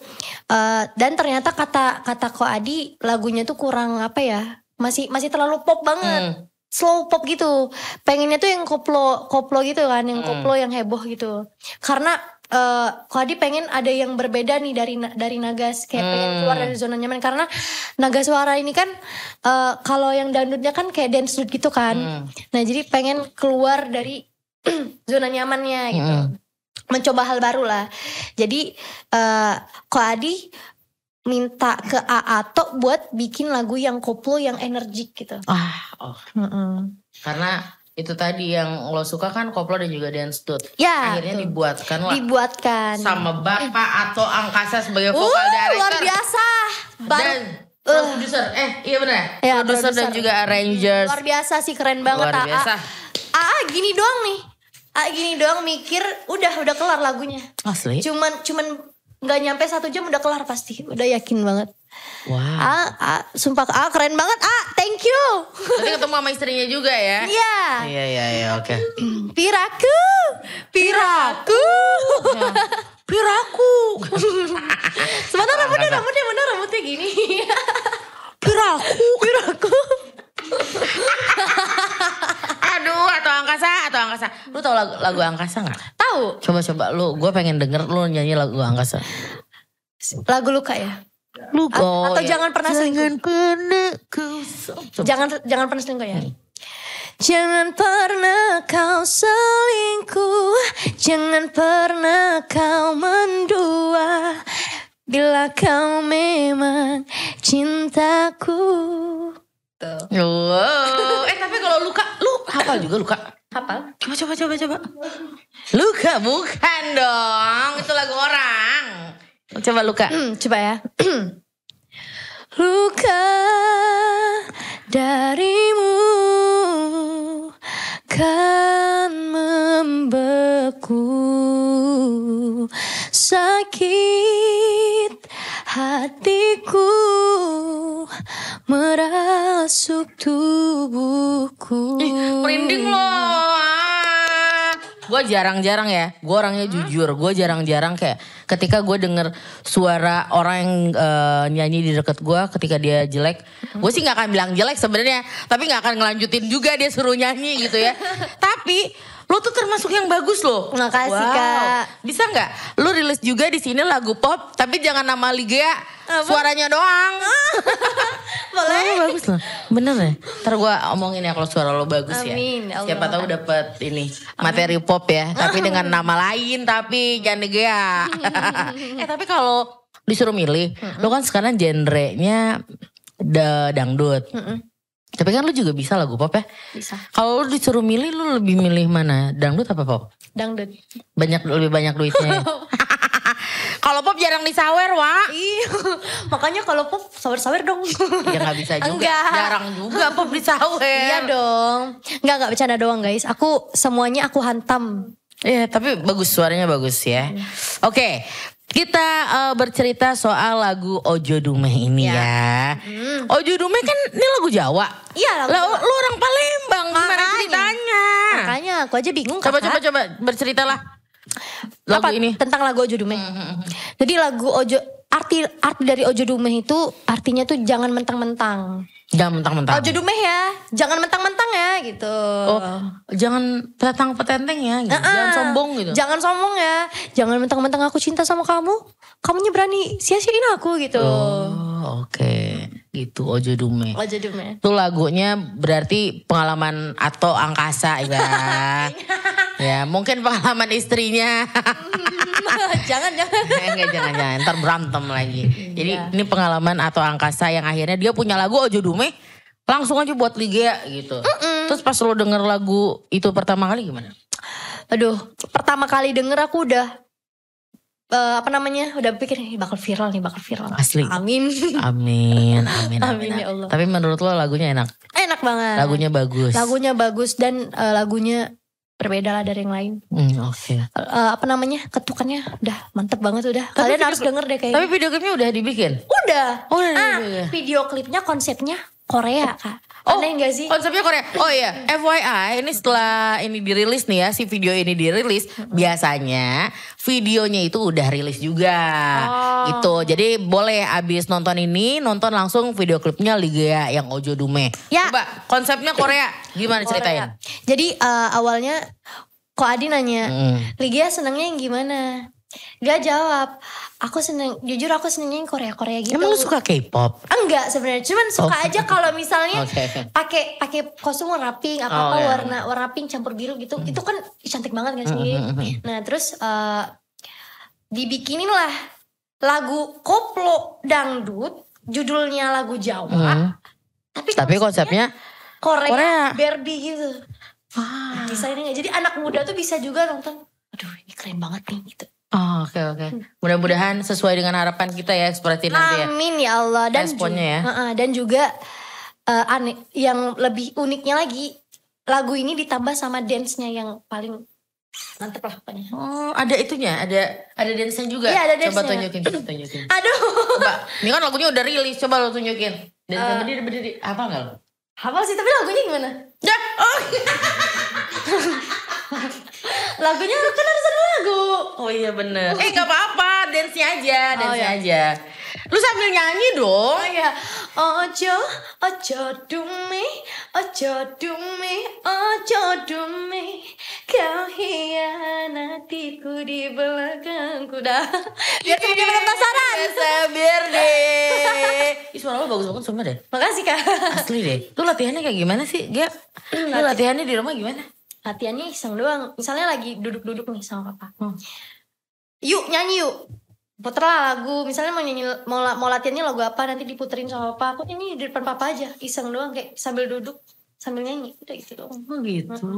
B: Eh, dan ternyata kata kata Ko Adi lagunya tuh kurang apa ya masih masih terlalu pop banget
A: Hmm.
B: slow pop gitu pengennya tuh yang koplo koplo gitu kan yang koplo yang heboh gitu karena eh Ko Adi pengen ada yang berbeda nih dari dari Nagas kayak pengen keluar dari zona nyaman karena Naga Suara ini kan eh kalau yang dangdutnya kan kayak dance dangdut gitu kan
A: Hmm.
B: nah jadi pengen keluar dari zona nyamannya gitu
A: Hmm.
B: mencoba hal baru lah. Jadi eh Ko Adi minta ke Aato buat bikin lagu yang koplo yang energik gitu.
A: Ah, oh. Karena itu tadi yang lo suka kan koplo dan juga dance dut.
B: Ya,
A: Akhirnya
B: betul.
A: dibuatkan lah
B: dibuatkan.
A: sama bapak atau angkasa sebagai
B: Uh,
A: vokal director
B: luar biasa. Baru
A: dan produser. Eh, iya benar.
B: Ya,
A: produser dan juga arrangers.
B: luar biasa sih keren banget
A: Luar
B: Aa.
A: biasa.
B: Aa gini doang nih. Aa gini doang mikir udah udah kelar lagunya.
A: Asli.
B: Cuman cuman nggak nyampe satu jam udah kelar pasti. Udah yakin banget.
A: Wow.
B: Ah, ah, sumpah ah keren banget. Ah,
A: Berarti ketemu sama istrinya juga ya?
B: Iya.
A: Iya, iya, iya, oke.
B: Piraku, piraku.
A: Piraku.
B: Sebentar rambutnya, rambutnya mana rambutnya gini.
A: Piraku.
B: Piraku.
A: Aduh, atau angkasa, atau angkasa. Lu tau lagu, lagu angkasa gak?
B: Tahu tahu.
A: Coba coba lu, gue pengen denger lu nyanyi lagu angkasa.
B: Lagu luka ya.
A: Lu
B: atau jangan pernah selingkuh.
A: Jangan pernah kau.
B: Jangan jangan pernah selingkuh ya. Jangan pernah kau selingkuh, jangan pernah kau mendua, bila kau memang cintaku. Tuh.
A: Wow. Eh tapi kalau luka, lu hafal juga luka?
B: Hafal?
A: Coba coba coba coba. Luka bukan dong, itu lagu orang. Coba luka.
B: Hmm, coba ya. Luka darimu kan membeku sakit hatiku merasuk tubuhku.
A: Ih, merinding loh. Gue jarang-jarang ya, gue orangnya jujur, gue jarang-jarang kayak ketika gue denger suara orang yang eh, nyanyi di deket gue ketika dia jelek, gue sih nggak akan bilang jelek sebenarnya, tapi nggak akan ngelanjutin juga dia suruh nyanyi gitu ya. tapi lo tuh termasuk yang bagus loh.
B: Makasih, Kak.
A: Bisa nggak? Lu rilis juga di sini lagu pop, tapi jangan nama Ligea, suaranya doang.
B: Boleh.
A: Oh, bagus loh. Bener ya? Ntar gue omongin ya kalau suara lo bagus ya.
B: Amin, ya Allah.
A: Siapa tahu dapat ini materi pop ya. Tapi dengan nama lain tapi jangan Ligea. eh tapi kalau disuruh milih, lo kan sekarang genrenya da dangdut. Tapi kan lu juga bisa lagu pop ya.
B: Bisa.
A: Kalau lu disuruh milih, lu lebih milih mana? Dangdut apa pop?
B: Dangdut.
A: Banyak lebih banyak duitnya. ya? Kalau pop jarang disawer, Wak.
B: Iya. Makanya kalau pop sawer-sawer dong.
A: Ya nggak bisa juga.
B: Enggak.
A: Jarang juga pop disawer.
B: Iya dong. Enggak enggak bercanda doang guys. Aku semuanya aku hantam.
A: Iya, tapi bagus suaranya bagus ya. Oke, kita eh, bercerita soal lagu Ojo Dumeh ini ya. Ojo Dumeh kan ini lagu Jawa.
B: Iya, lagu
A: Lah,
B: Jawa.
A: lu orang Palembang, gimana
B: Makanya.
A: ceritanya?
B: Makanya aku aja bingung
A: Coba
B: kakak.
A: coba coba berceritalah lagu
B: Apa?
A: ini.
B: Tentang lagu Ojo Dumeh. Jadi lagu Ojo arti arti dari Ojo Dumeh itu artinya tuh jangan mentang-mentang.
A: Jangan mentang-mentang.
B: Ojo Dumeh ya, jangan mentang-mentang ya gitu.
A: Oh, jangan petang petenteng ya, gitu. jangan
B: Ah,
A: sombong gitu.
B: Jangan sombong ya. Jangan mentang-mentang aku cinta sama kamu. Kamunya berani sia-siain aku gitu.
A: Oh, oke. Gitu Ojo Dumeh.
B: Ojo Dumeh.
A: Itu lagunya berarti pengalaman atau angkasa ya. ya, mungkin pengalaman istrinya.
B: jangan jangan.
A: Eh, Enggak jangan-jangan ntar berantem lagi. Jadi
B: Iya.
A: ini pengalaman atau angkasa yang akhirnya dia punya lagu Ojo Dume langsung aja buat Liga gitu. Terus pas lo denger lagu itu pertama kali gimana?
B: Aduh, pertama kali denger aku udah eh, apa namanya? Udah pikir "Ih, bakal viral nih, bakal viral.
A: Asli.
B: Amin.
A: Amin, amin, amin.
B: Amin, ya Allah.
A: Tapi menurut lo lagunya enak,
B: Enak banget.
A: lagunya bagus.
B: Lagunya bagus dan eh, lagunya berbeda lah dari yang lain.
A: Hmm, Oke.
B: Eh, apa namanya? Ketukannya udah mantep banget udah.
A: Tapi
B: Kalian
A: video-
B: harus denger deh kayaknya.
A: Tapi video klipnya udah dibikin.
B: udah.
A: Oh, udah
B: ah, video klipnya konsepnya Korea, Kak.
A: Oh,
B: Aneh gak sih?
A: Konsepnya Korea. Oh iya, FYI ini setelah ini dirilis nih ya, si video ini dirilis, biasanya videonya itu udah rilis juga.
B: Oh.
A: Gitu. Jadi boleh abis nonton ini, nonton langsung video klipnya Liga yang Ojo Dume.
B: Ya.
A: Coba konsepnya Korea, gimana ceritain?
B: Korea. Jadi eh, awalnya kok Adi nanya,
A: Mm.
B: Ligia senengnya yang gimana? Gak jawab. Aku seneng, jujur aku senengnya yang Korea-Korea gitu.
A: Emang lu suka K-pop?
B: Enggak sebenarnya, cuman suka
A: Oh.
B: aja kalau misalnya pakai pakai kostum warna pink apa apa
A: Oh, iya.
B: warna warna pink campur biru gitu. Itu kan cantik banget gak sih?
A: Mm, mm, mm.
B: Nah, terus eh dibikinin lah lagu koplo dangdut, judulnya lagu Jawa.
A: Mm.
B: Tapi,
A: Tapi konsepnya
B: Korea,
A: Korea.
B: Barbie gitu. Nah, desainnya nggak- jadi anak muda tuh bisa juga nonton. Aduh, ini keren banget nih gitu.
A: Oh, oke oke. Mudah-mudahan sesuai dengan harapan kita ya seperti nanti ya.
B: Amin ya Allah dan
A: Responnya ya.
B: Heeh, dan juga eh, aneh yang lebih uniknya lagi lagu ini ditambah sama dance-nya yang paling mantep lah pokoknya.
A: Oh, ada itunya, ada ada dance-nya juga.
B: Iya, ada
A: Coba
B: dance-nya.
A: tunjukin, coba tunjukin.
B: Aduh,
A: Coba, ini kan lagunya udah rilis, coba lo tunjukin. Dan
B: Eh.
A: berdiri berdiri, apa enggak lo?
B: hafal sih tapi lagunya gimana?
A: Ya, oh.
B: Lagunya kan harus ada lagu.
A: Oh iya bener. Eh gak apa-apa, dance-nya aja,
B: Oh,
A: dance-nya
B: iya.
A: aja. Lu sambil nyanyi dong.
B: Oh ya, ojo, ojo dumi, ojo dumi, ojo dumi, kau hianat hatiku di belakangku dah. Biar semakin penasaran.
A: Sabar deh. Ih suara lo bagus banget sumpah deh.
B: Makasih kak.
A: Asli deh. Lu latihannya kayak gimana sih, Gap? Lu latihannya di rumah gimana?
B: Latihannya iseng doang. Misalnya lagi duduk-duduk nih sama papa.
A: Hmm.
B: Yuk nyanyi yuk. Puterlah lagu. Misalnya mau nyanyi mau, mau latihannya lagu apa nanti diputerin sama papa. Aku nyanyi di depan papa aja. Iseng doang kayak sambil duduk sambil nyanyi. Udah gitu doang.
A: Oh gitu.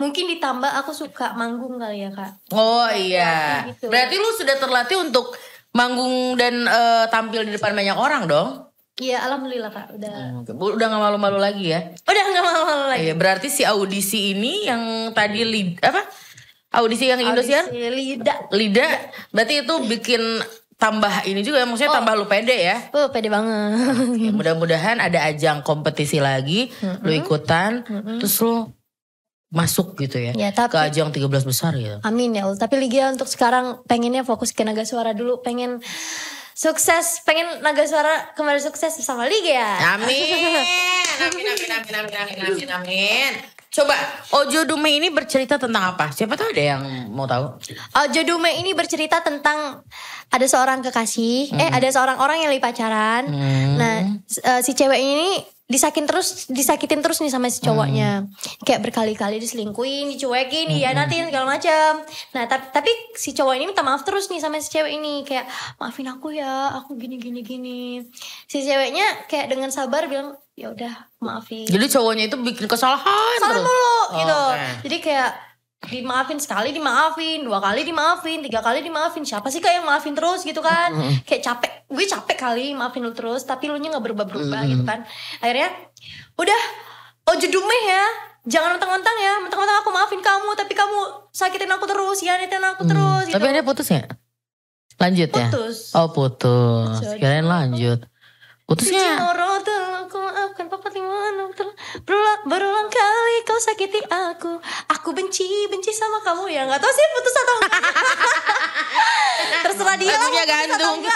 B: Mungkin ditambah aku suka manggung kali ya kak.
A: Oh iya.
B: Gitu.
A: Berarti lu sudah terlatih untuk manggung dan eh, tampil di depan banyak orang dong?
B: Iya alhamdulillah kak. Udah.
A: Oke. Udah gak malu-malu lagi ya?
B: Udah gak malu-malu lagi.
A: Iya, berarti si audisi ini yang tadi lid apa? Audisi yang Indosiar?
B: Audisi lidah.
A: Lida, berarti itu bikin tambah ini juga maksudnya tambah lu pede ya.
B: Oh pede banget.
A: Ya, mudah-mudahan ada ajang kompetisi lagi, lu ikutan, terus lu masuk gitu ya.
B: Ya, tapi-
A: ke ajang 13 besar gitu.
B: Amin ya Allah. Tapi Liga untuk sekarang pengennya fokus ke Naga Suara dulu. Pengen sukses. Pengen Naga Suara kembali sukses bersama Liga ya.
A: Amin. Amin, amin, amin, amin, amin, amin, amin. Coba, Ojo Dume ini bercerita tentang apa? Siapa tahu ada yang mau tahu?
B: Ojo Dume ini bercerita tentang ada seorang kekasih. Eh ada seorang orang yang lagi pacaran.
A: Hmm.
B: Nah eh, si cewek ini disakitin terus disakitin terus nih sama si cowoknya. Kayak berkali-kali diselingkuin dicuekin dihianatin segala macam nah tapi tapi si cowok ini minta maaf terus nih sama si cewek ini. Kayak maafin aku ya aku gini gini gini. Si ceweknya kayak dengan sabar bilang ya udah maafin.
A: Jadi cowoknya itu bikin kesalahan
B: salah mulu
A: Oh,
B: gitu.
A: oke.
B: jadi kayak dimaafin sekali dimaafin dua kali dimaafin tiga kali dimaafin. Siapa sih kak yang maafin terus gitu kan? Kayak capek. Gue capek kali maafin lu terus tapi lu nya nggak berubah berubah gitu kan. Akhirnya udah oh jedumeh ya. Jangan mentang-mentang ya. Mentang-mentang aku maafin kamu tapi kamu sakitin aku terus hianatin aku terus gitu.
A: Tapi ada putus nggak? Lanjut ya?
B: putus.
A: Oh putus.
B: Jadi-
A: Kirain lanjut. Putusnya?
B: Aku berulang, berulang kali kau sakiti aku Aku benci, benci sama kamu ya Gak tau sih putus atau enggak Terserah dia
A: Lagunya gantung.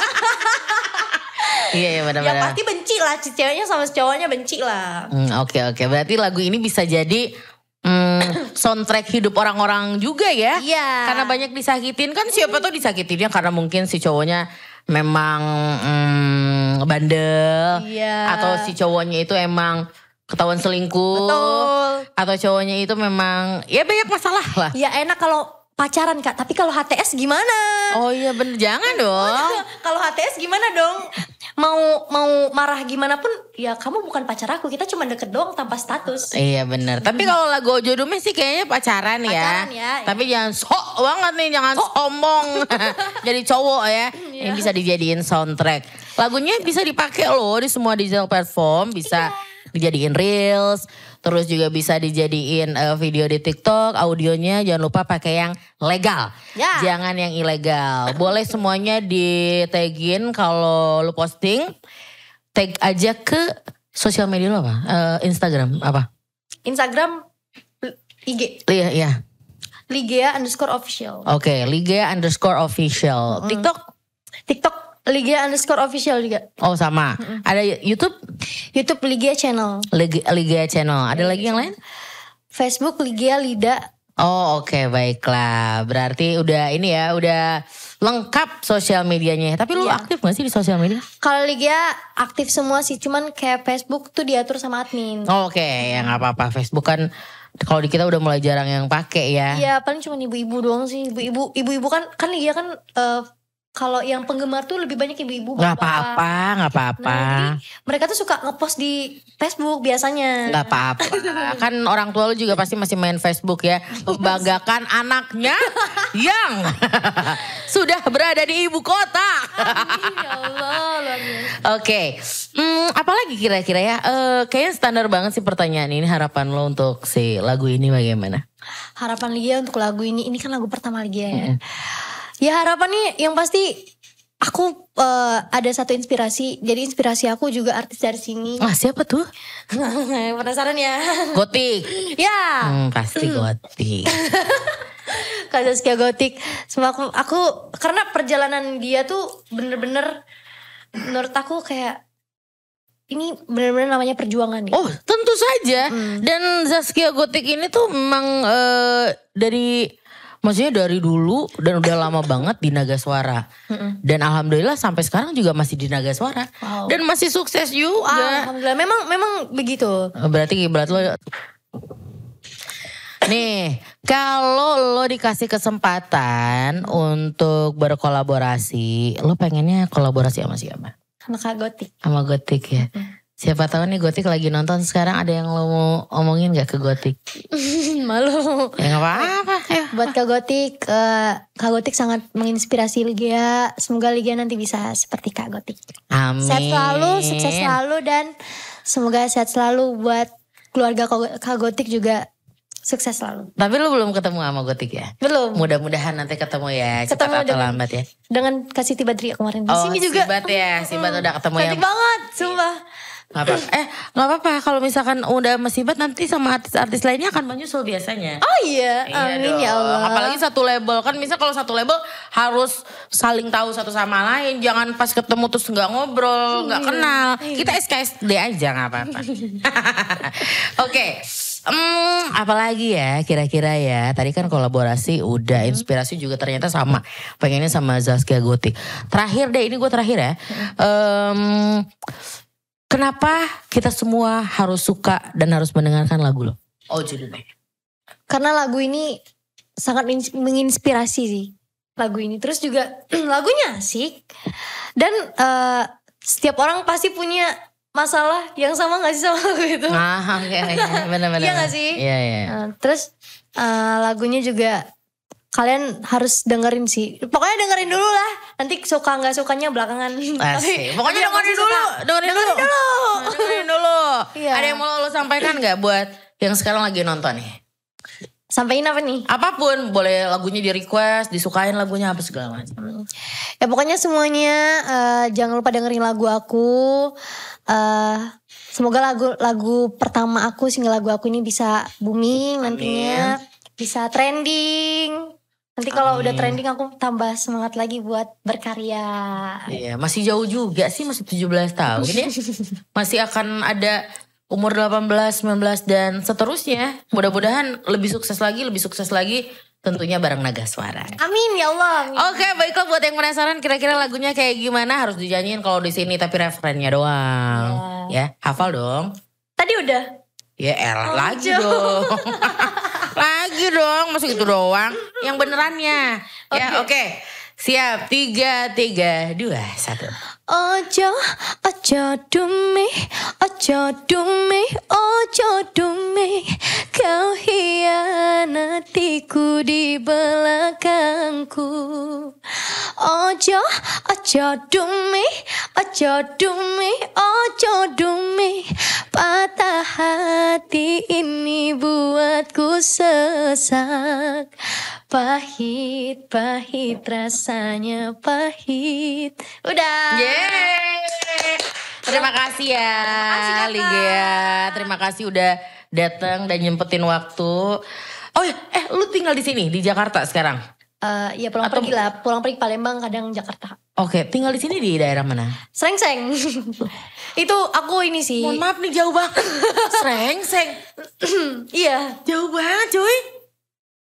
A: Iya iya
B: Ya
A: benar-benar.
B: pasti benci lah si ceweknya sama cowoknya benci lah
A: Hmm, Oke oke. Berarti lagu ini bisa jadi hmm, soundtrack hidup orang-orang juga ya?
B: Iya
A: Karena banyak disakitin kan siapa tuh disakitinnya karena mungkin si cowoknya memang hmm, bandel
B: Iya
A: atau si cowoknya itu emang ketahuan selingkuh
B: Betul
A: atau cowoknya itu memang ya banyak masalah lah.
B: Ya enak kalau pacaran kak Tapi kalau HTS gimana?
A: Oh iya bener jangan dong.
B: kalau HTS gimana dong? Mau mau marah gimana pun ya kamu bukan pacar aku kita cuma deket doang tanpa status
A: Iya bener. Tapi kalau lagu Ojo Dume sih kayaknya pacaran,
B: Pacaran
A: ya.
B: ya,
A: Tapi jangan sok banget nih, jangan sombong. Jadi cowok ya.
B: Iya.
A: Yang bisa dijadiin soundtrack. Lagunya bisa dipakai loh di semua digital platform. Bisa
B: Iya.
A: dijadiin reels. Terus juga bisa dijadiin eh, video di TikTok. Audionya jangan lupa pakai yang legal.
B: Ya.
A: Jangan yang ilegal. Boleh semuanya di tagin kalau lu posting. Tag aja ke sosial media lo apa? Eh, Instagram apa?
B: Instagram IG
A: Iya, iya.
B: Ligea underscore official.
A: Oke, Liga underscore official. TikTok?
B: TikTok Ligea underscore official juga.
A: Oh sama. Ada YouTube?
B: YouTube Ligea channel.
A: Liga, Liga channel. Ada lagi yang lain?
B: Facebook Ligea Lida.
A: Oh oke baiklah. Berarti udah ini ya, udah lengkap sosial medianya. Tapi lu
B: Iya.
A: aktif gak sih di sosial media?
B: Kalau Ligea aktif semua sih, cuman kayak Facebook tuh diatur sama admin.
A: Oh, Oke, ya nggak apa-apa. Facebook kan kalau di kita udah mulai jarang yang pakai ya.
B: Iya, paling cuma ibu-ibu doang sih. Ibu-ibu, ibu-ibu kan kan Ligea kan eh, kalau yang penggemar tuh lebih banyak ibu-ibu.
A: Nggak
B: bapak-bapak.
A: apa-apa, nggak apa-apa.
B: Nah, jadi mereka tuh suka ngepost di Facebook biasanya.
A: Nggak apa-apa. kan orang tua lu juga pasti masih main Facebook ya. Membanggakan anaknya yang sudah berada di ibu kota.
B: Amin, ya Allah.
A: Oke, Hmm, apalagi kira-kira ya? Eh, kayaknya standar banget sih pertanyaan ini. Harapan lo untuk si lagu ini bagaimana?
B: Harapan Ligea untuk lagu ini, ini kan lagu pertama Ligea ya. Ya harapannya yang pasti aku eh, ada satu inspirasi. Jadi inspirasi aku juga artis dari sini.
A: Wah siapa tuh?
B: Penasaran ya?
A: Gotik.
B: ya,
A: Hmm, pasti gotik.
B: Kak Zaskia Gotik. Semua aku, aku karena perjalanan dia tuh bener-bener menurut aku kayak ini bener-bener namanya perjuangan ya.
A: Oh tentu saja. Dan Zaskia Gotik ini tuh memang eh, dari Maksudnya dari dulu dan udah lama banget di Naga Suara. Dan alhamdulillah sampai sekarang juga masih di Naga Suara.
B: Wow.
A: Dan masih sukses juga.
B: Alhamdulillah memang memang begitu.
A: Berarti berat lo Nih, kalau lo dikasih kesempatan untuk berkolaborasi, lo pengennya kolaborasi sama siapa?
B: Sama Kak Gotik.
A: Sama Gotik ya. Siapa tahu nih Gotik lagi nonton sekarang ada yang lo mau omongin gak ke Gotik?
B: Malu.
A: Ya gak apa-apa. ayo.
B: Buat Kak Gotik, eh, Kak Gotik sangat menginspirasi Ligia. Semoga Ligia nanti bisa seperti Kak Gotik.
A: Amin.
B: Sehat selalu, sukses selalu dan semoga sehat selalu buat keluarga Kak Gotik juga sukses selalu.
A: Tapi lo belum ketemu sama Gotik ya?
B: Belum.
A: Mudah-mudahan nanti ketemu ya. Cepat
B: Ketemu
A: atau
B: dengan-
A: lambat ya.
B: Dengan kasih tiba Dria kemarin di
A: Oh,
B: sini juga.
A: Sibat ya. Sibat udah ketemu ya.
B: Cantik banget, sumpah.
A: Apa Eh gak apa-apa kalau misalkan udah mesibat nanti sama artis-artis lainnya akan menyusul biasanya.
B: Oh iya,
A: Iya
B: amin
A: dong.
B: ya Allah.
A: Apalagi satu label kan misal kalau satu label harus saling tahu satu sama lain. Jangan pas ketemu terus nggak ngobrol, nggak kenal. Kita SKSD aja nggak apa-apa. Oke. Hmm, apalagi ya kira-kira ya. Tadi kan kolaborasi udah, inspirasi juga ternyata sama. Pengennya sama Zaskia Gotik. Terakhir deh, ini gue terakhir ya. Em, kenapa kita semua harus suka dan harus mendengarkan lagu lo? Oh judulnya.
B: Karena lagu ini sangat ins- menginspirasi sih. Lagu ini. Terus juga lagunya asik. Dan eh, setiap orang pasti punya masalah yang sama gak sih sama lagu itu?
A: Ah, oke, oke. benar-benar.
B: Iya nggak sih?
A: Iya, iya.
B: Nah, terus eh, lagunya juga kalian harus dengerin sih. Pokoknya dengerin dulu lah. Nanti suka nggak sukanya belakangan.
A: Asik. Pokoknya dengerin dulu,
B: suka.
A: dengerin dulu. Nah, Dengerin dulu.
B: Iya.
A: Ada yang mau lo sampaikan nggak buat yang sekarang lagi nonton nih?
B: Sampaiin apa nih?
A: Apa pun, boleh lagunya di request, disukain lagunya apa segala macam.
B: Ya pokoknya semuanya eh, jangan lupa dengerin lagu aku. eh semoga lagu lagu pertama aku single lagu aku ini bisa booming nantinya, bisa trending. Nanti kalau udah trending aku tambah semangat lagi buat berkarya.
A: Iya, masih jauh juga sih, masih 17 tahun ya. Masih akan ada umur 18, 19 dan seterusnya. Mudah-mudahan lebih sukses lagi, lebih sukses lagi tentunya bareng Naga Suara.
B: Amin ya Allah. amin.
A: Oke, baiklah buat yang penasaran kira-kira lagunya kayak gimana harus dijanjiin kalau di sini tapi referennya doang. Ya, hafal dong.
B: Tadi udah.
A: Ya elah
B: Oh,
A: lagi
B: jauh.
A: dong. lagi dong, masuk itu doang. Yang benerannya. Ya, oke. Siap, tiga, tiga, dua, satu.
B: Ojo, ojo dumi, ojo dumi, ojo dumi. Kau hianatiku di belakangku. Ojo, ojo dumi, ojo dumi, ojo dumi. Patah hati ini buatku sesak Pahit, pahit rasanya pahit Udah
A: Yeay. Terima kasih ya
B: kasih, Kakak.
A: Ligia. Terima kasih udah datang dan nyempetin waktu. Oh ya, eh lu tinggal di sini di Jakarta sekarang.
B: Eh, ya pulang
A: Atau-
B: pergi lah, pulang pergi Palembang kadang Jakarta.
A: Oke, tinggal di sini di daerah mana?
B: Seng-seng. itu aku ini sih.
A: Mohon maaf nih jauh banget. Sreng, seng.
B: iya.
A: Jauh banget cuy.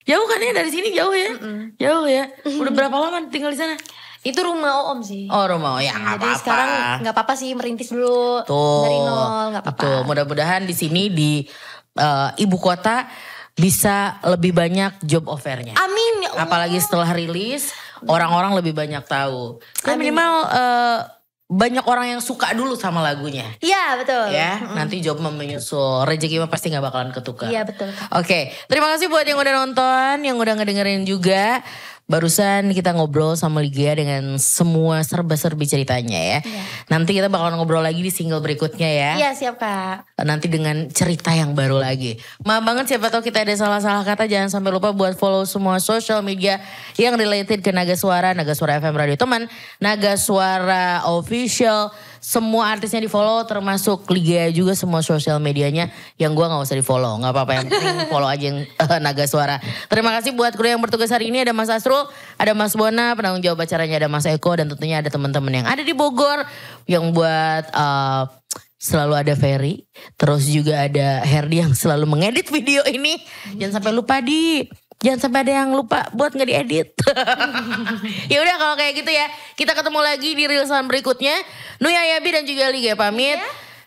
A: Jauh kan ya dari sini jauh ya? Jauh ya. Udah berapa lama tinggal di sana?
B: Itu rumah Om sih.
A: Oh rumah, oh ya nggak
B: Jadi
A: apa-apa.
B: sekarang nggak apa-apa sih merintis dulu
A: Tuh.
B: dari nol nggak apa-apa.
A: Betul. Mudah-mudahan di sini di eh, ibu kota bisa lebih banyak job offernya.
B: Amin ya.
A: Apalagi setelah rilis, orang-orang lebih banyak tahu. Kan minimal eh, banyak orang yang suka dulu sama lagunya.
B: Iya betul.
A: Ya, nanti job menyusul. Rezeki mah pasti nggak bakalan ketukar.
B: Iya betul.
A: Oke, terima kasih buat yang udah nonton, yang udah ngedengerin juga. Barusan kita ngobrol sama Ligia dengan semua serba-serbi ceritanya ya.
B: Iya.
A: Nanti kita bakalan ngobrol lagi di single berikutnya ya.
B: Iya siap kak.
A: Nanti dengan cerita yang baru lagi. Maaf banget siapa tahu kita ada salah-salah kata. Jangan sampai lupa buat follow semua social media yang related ke Naga Suara, Naga Suara FM Radio Teman, Naga Suara Official. Semua artisnya di follow termasuk Liga juga semua social medianya yang gua nggak usah di follow. nggak apa-apa yang penting follow aja yang eh, Naga Suara. Terima kasih buat kru yang bertugas hari ini ada Mas Asrul, ada Mas Bona, penanggung jawab acaranya ada Mas Eko dan tentunya ada teman-teman yang ada di Bogor yang buat eh, selalu ada Ferry, terus juga ada Herdi yang selalu mengedit video ini. Jangan sampai lupa di Jangan sampai ada yang lupa buat nggak diedit. ya udah kalau kayak gitu ya, kita ketemu lagi di rilisan berikutnya. Nuya Yabi dan juga Liga pamit.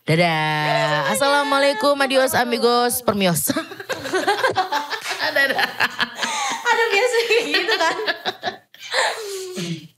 A: Dadah. Assalamualaikum, adios amigos, permios. Dadah.
B: Aduh biasa gitu kan.